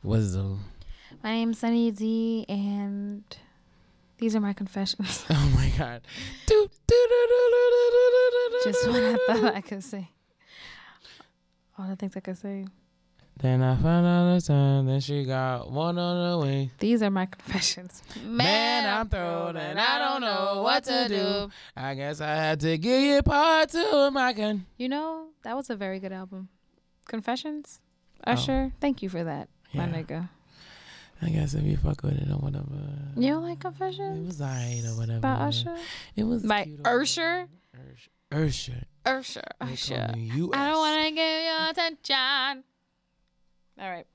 What's up? My name's Sunny D, and these are my confessions. Oh my god. Just what I thought I could say. All the things I could say. Then I found out the time then she got one on the way. These are my confessions. Man, I'm thrown and I don't know what to do. I guess I had to give you part two of my con. You know, that was a very good album. Confessions? Oh. Usher, thank you for that, my nigga. I guess if you fuck with it or whatever. You don't like Confessions? It was alright or whatever. By Usher? It was By Usher? Usher. Usher. They Usher. I don't want to give you attention. All right.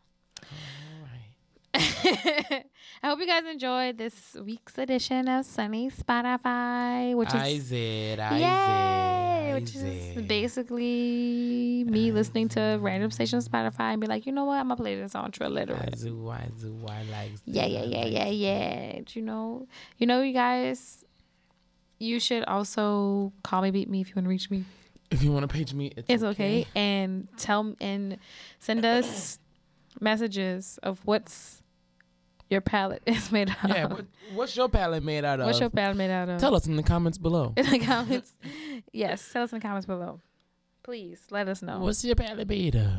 I hope you guys enjoyed this week's edition of Sunny Spotify, which is I I Yay! which is basically me listening to random stations on Spotify and be like, you know what, I'm gonna play this on True Literate. I do, I do, I like. Yeah, yeah, yeah, yeah, yeah. Do You know, you know, you guys, you should also call me, beat me if you want to reach me. If you want to page me, it's, It's okay, and tell and send us messages of what's your palette is made of. Yeah, what, what's your palette made out of? What's your palette made out of? Tell us in the comments below. in the comments. yes, tell us in the comments below. Please let us know. What's your palette made of?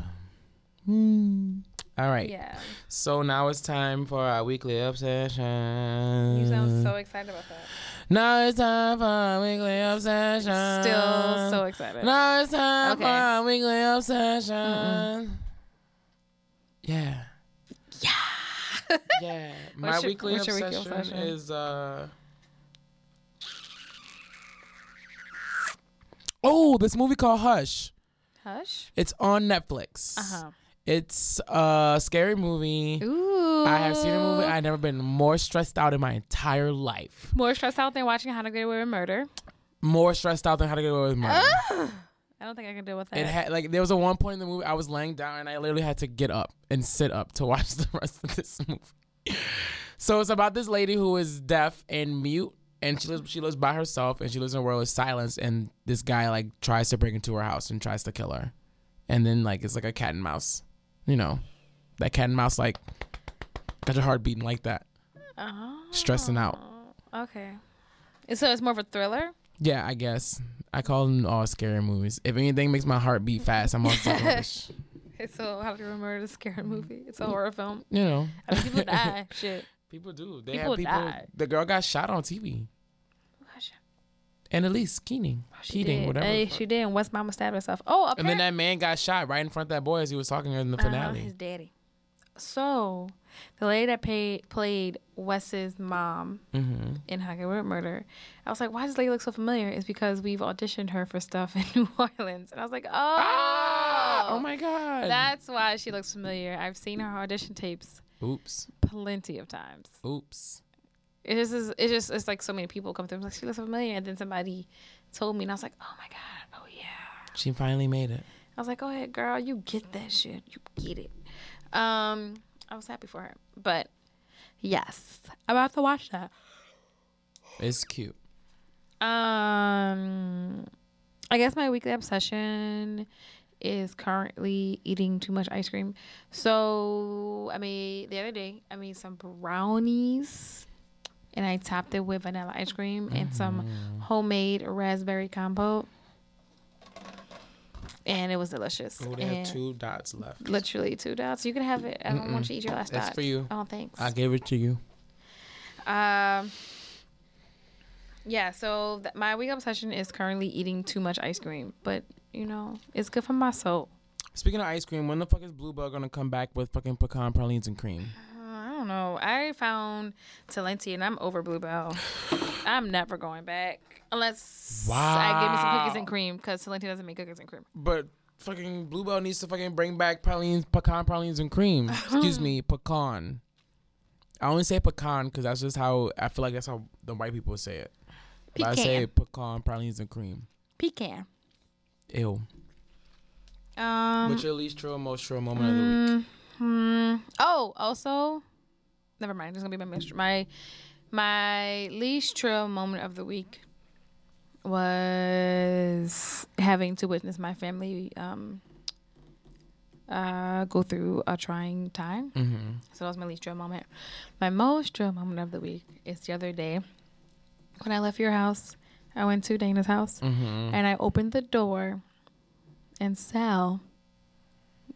Hmm. All right. Yeah. So now it's time for our weekly obsession. You sound so excited about that. Now it's time for our weekly obsession. Still so excited. Now it's time Okay. for our weekly obsession. Yeah. Yeah. yeah. My What's weekly your obsession, weekly obsession? is uh Oh, this movie called Hush. Hush. It's on Netflix. Uh-huh. It's a scary movie. Ooh. I have seen a movie. I've never been more stressed out in my entire life. More stressed out than watching How to Get Away with Murder. More stressed out than How to Get Away with Murder. I don't think I can deal with that. It had like there was a one point in the movie I was laying down and I literally had to get up and sit up to watch the rest of this movie. So it's about this lady who is deaf and mute and she lives she lives by herself and she lives in a world of silence and this guy like tries to break into her house and tries to kill her. And then like it's like a cat and mouse. You know. That cat and mouse like got your heart beating like that. Oh. Stressing out. Okay. So it's more of a thriller? Yeah, I guess. I call them all scary movies. If anything makes my heart beat fast, I'm also English. So How to Get Away with Murder is a scary movie. It's a horror film. You know. I mean, people die. Shit. People do. They People have people. die. The girl got shot on TV. And Elise Keening, She Keating, did. whatever. Hey, the fuck. she did. And West Mama stabbed herself. Oh, and then that man got shot right in front of that boy as he was talking in the Uh-huh, finale. his daddy. So, the lady that pay, played Wes's mom Mhm. in How to Get Away with Murder, I was like, why does this lady look so familiar? It's because we've auditioned her for stuff in New Orleans. And I was like, oh. oh my God. That's why she looks familiar. I've seen her audition tapes Oops. plenty of times. Oops. It just is, it just, it's like so many people come through. I'm like, she looks familiar. And then somebody told me, and I was like, oh my God, oh yeah. She finally made it. I was like, go ahead, girl. You get that shit. You get it. Um, I was happy for her. But yes, I'm about to watch that. It's cute. Um, I guess my weekly obsession is currently eating too much ice cream. So I made the other day. I made some brownies, and I topped it with vanilla ice cream and some homemade raspberry compote. And it was delicious. Oh, they and have two dots left. Literally two dots. You can have it. I don't Mm-mm. want you to eat your last That's dot. for you. Oh, thanks. I gave it to you. Um. Yeah, so th- my week obsession is currently eating too much ice cream, but you know it's good for my soul. Speaking of ice cream, when the fuck is Bluebell gonna come back with fucking pecan pralines and cream? I don't know. I found Talenti and I'm over Bluebell. I'm never going back unless I give me some cookies and cream because Talenti doesn't make cookies and cream. But fucking Bluebell needs to fucking bring back pralines, pecan pralines and cream. Excuse me, pecan. I only say pecan because that's just how I feel like that's how the white people say it. But I say pecan pralines and cream. Pecan. Ew. Um. What's your least true or most true moment of the week? mm, hmm. Oh, also, never mind. It's gonna be my mystery. My my least true moment of the week was having to witness my family um, uh, go through a trying time. Mhm. So that was my least trill moment. My most trill moment of the week is the other day when I left your house. I went to Dana's house Mhm. and I opened the door, and Sal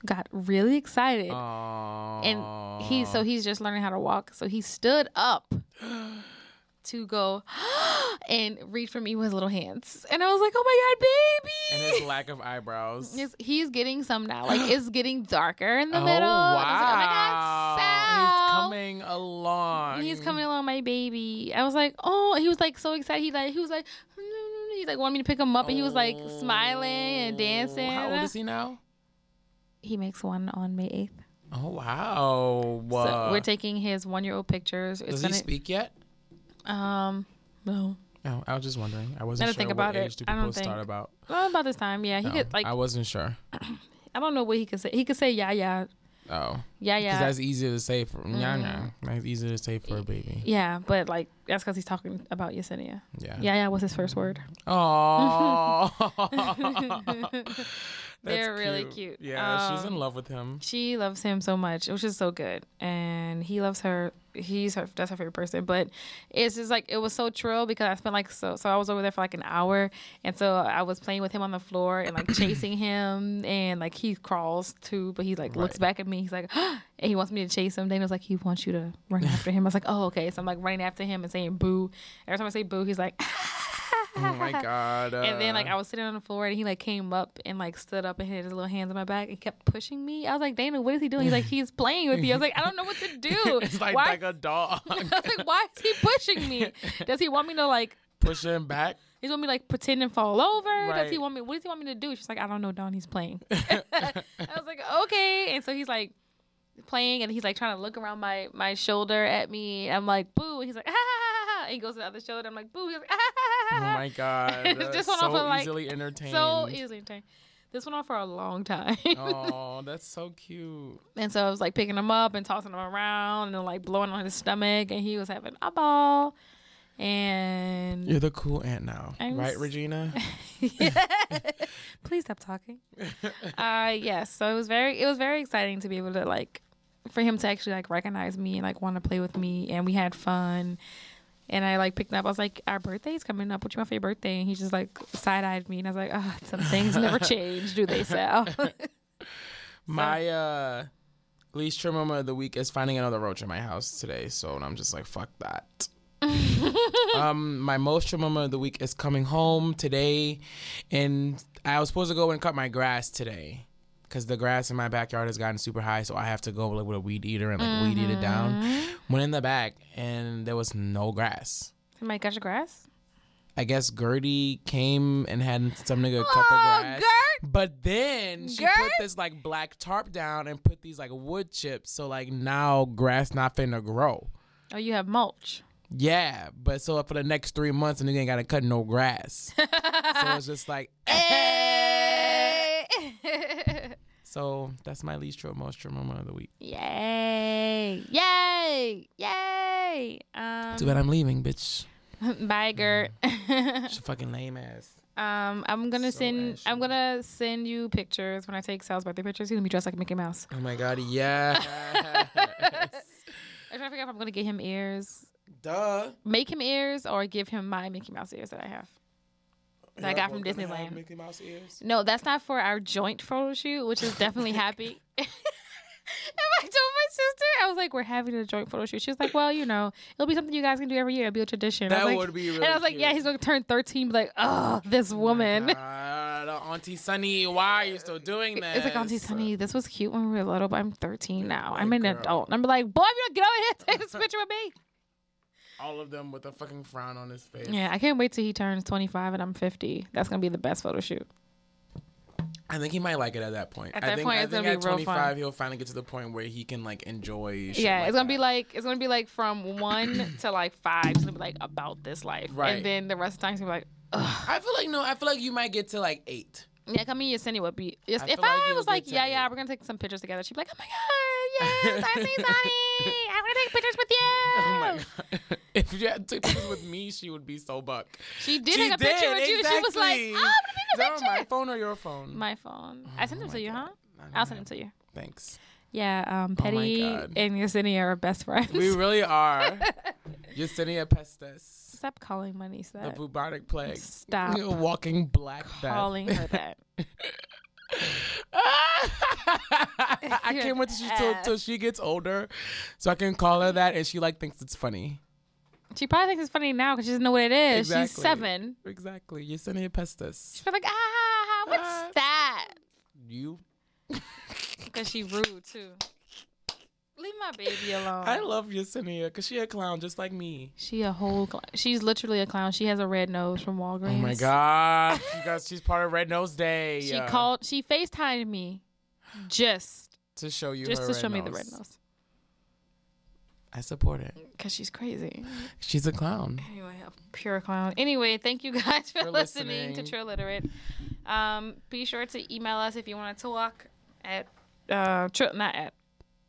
got really excited. And he so he's just learning how to walk. So he stood up to go and reach for me with his little hands. And I was like, "Oh my god, baby!" And his lack of eyebrows. He's, he's getting some now. Like it's getting darker in the oh, middle. Wow. And I was like, oh my god, Sal! He's coming along. He's coming along, my baby. I was like, oh, he was like so excited. He like he was like, he's like wanted me to pick him up, and he was like smiling and dancing. How old is he now? He makes one on May eighth. Oh wow. So we're taking his one year old pictures. It's Does gonna, he speak yet? Um, no. Oh, I was just wondering. I wasn't sure think what about age it. do I people don't think. start about. Well, about this time, yeah. He No, could like. I wasn't sure. I don't know what he could say. He could say yeah, yeah, Oh. Yeah, yeah. Because that's easier to say for yeah, Mhm. yeah. That's easier to say for a baby. yeah. But like that's because he's talking about Yesenia. Yeah. Yeah, yeah. Was his first word. Oh. They're really cute. Yeah, she's in Um, love with him. She loves him so much, which is so good, and he loves her. He's her. That's her favorite person. But it's just like it was so trill because I spent like so. So I was over there for like an hour, and so I was playing with him on the floor and like chasing him, and like he crawls too, but he like looks back at me. He's like, and he wants me to chase him. Was like, he wants you to run after him. I was like, oh okay. So I'm like running after him and saying boo. Every time I say boo, he's like. Oh my god. And then like uh, I was sitting on the floor and he like came up and like stood up and had his little hands on my back and kept pushing me. I was like, Dana, what is he doing? He's like, he's playing with you. I was like, I don't know what to do. it's like why? like a dog. I was like, why is he pushing me? Does he want me to like? Push him back. He's he want me like pretend and fall over? Does he want me? What does he want me to do? She's like, I don't know, Dawn. He's playing. I was like, okay. And so he's like playing and he's like trying to look around my my shoulder at me. I'm like, boo. And he's like, ah. ha, ha, ha, ha. And he goes to the other shoulder. I'm like, boo. He's like, ah. Oh my god. It uh, just went so off for like easily entertained. so easily entertained. This went on for a long time. oh, that's so cute. And so I was like picking him up and tossing him around and like blowing on his stomach and he was having a ball. And You're the cool aunt now, I'm right, s- Regina? please stop talking. uh yes, so it was very it was very exciting to be able to like for him to actually like recognize me and like want to play with me and we had fun. And I like picked him up. I was like, "Our birthday's coming up. What you want for your birthday?" And he just like side eyed me, and I was like, "Ah, some things never change, do they, Sal?" My uh least true moment of the week is finding another roach in my house today. So and I'm just like, fuck that. um, my most true moment of the week is coming home today, and I was supposed to go and cut my grass today, because the grass in my backyard has gotten super high, so I have to go like, with a weed eater and like weed eat it down. Mm-hmm. Went in the back, and there was no grass. Somebody cut your grass? I guess Gertie came and had some nigga cut the oh, grass. But then she put this like black tarp down and put these like wood chips. So like now grass not finna grow. Oh, you have mulch. Yeah, but so for the next three months, a nigga ain't gotta cut no grass. so it's just like, eh. so that's my least true, most true moment of the week. Yay! Yay! Yay! Um, Too bad I'm leaving, bitch. bye, Gert. She's a fucking lame ass. um, I'm gonna send. I'm gonna send you pictures when I take Sal's birthday pictures. He's gonna be dressed like Mickey Mouse. Oh my god, yeah. I'm trying to figure out if I'm gonna get him ears. Duh. Make him ears or give him my Mickey Mouse ears that I have. That I got from Disneyland. Mickey Mouse ears. No, that's not for our joint photo shoot, which is definitely happy. and I told my sister, I was like, "We're having a joint photo shoot." She was like, "Well, you know, it'll be something you guys can do every year. It'll be a tradition." I That was like, would be And I was like, "Yeah, he's gonna turn 13." Be like, "Oh, this woman." Uh, Auntie Sunny, why are you still doing this? It's like Auntie Sunny, this was cute when we were little, but I'm 13 now. I'm an adult. And I'm like, boy, you don't get over here, take this picture with me. All of them with a fucking frown on his face. Yeah, I can't wait till he turns 25 and I'm 50. That's gonna be the best photo shoot. I think he might like it at that point. At I that think, point, I it's think gonna at be real fun. 25, he'll finally get to the point where he can like enjoy. Shit yeah, like it's gonna be like it's gonna be like from one to like five. It's gonna be like about this life, Right. and then the rest of the time it's gonna be like, Ugh. I feel like no. I feel like you might get to like eight. yeah, come in, Yesenia would be. Yes, I if feel like I was like, yeah, yeah, we're gonna take some pictures together, she'd be like, oh my god, yes, I see Sonny. I want to take pictures with you. Oh my god! If you had took pictures with me, she would be so buck. She did take a picture with you. She was like, "Oh, I'm gonna take a that picture." my phone or your phone? My phone. I sent them to you, huh? I'll send them to you. Thanks. Yeah, um, Oh Petty God. and Yesenia are best friends. We really are. Yesenia pestis. Stop calling my niece The bubonic plague. Stop walking black death. calling her that. I can't wait till she, till, till she gets older, so I can call her that, and she like thinks it's funny. She probably thinks it's funny now because she doesn't know what it is. She's seven. Exactly. seven. Exactly. Yesenia pestis. She's like, ah, what's that? You. Because she rude too. Leave my baby alone. I love Yesenia because she a clown just like me. She a whole. Cl- she's literally a clown. She has a red nose from Walgreens. Oh my god, you guys, she's part of Red Nose Day. She called. She Facetimed me, just to show you just to show me the red nose. I support it. Cause she's crazy. She's a clown. Anyway, a pure clown. Anyway, thank you guys for, For listening, to listening. Trill Literate. Um, be sure to email us if you want to talk at uh, tri- not at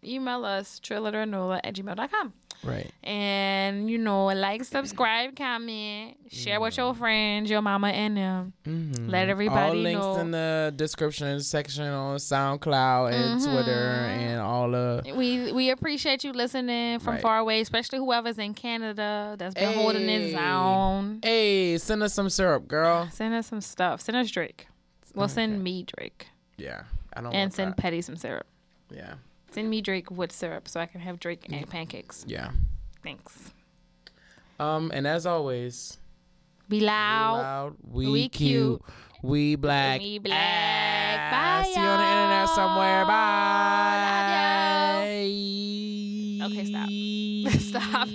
email us trilliteranola at gmail.com. Right. And you know, like, subscribe, comment, share with your friends, your mama, and them. Let everybody all links know. in the description section on SoundCloud and Twitter Mhm. and all of. we we appreciate you listening from Right. far away, especially whoever's in Canada that's been holding it Hey. down. Hey, send us some syrup, girl. Send us some stuff. Send us Drake. Well, send me Drake. Yeah, I don't. and send that. Petty some syrup. Yeah. Send me Drake with syrup so I can have Drake and pancakes. Yeah. Thanks. Um, and as always, Be loud. loud, we, we cute, cute, we black. We black. Bye. See you on the internet somewhere. Bye. Okay, stop. stop.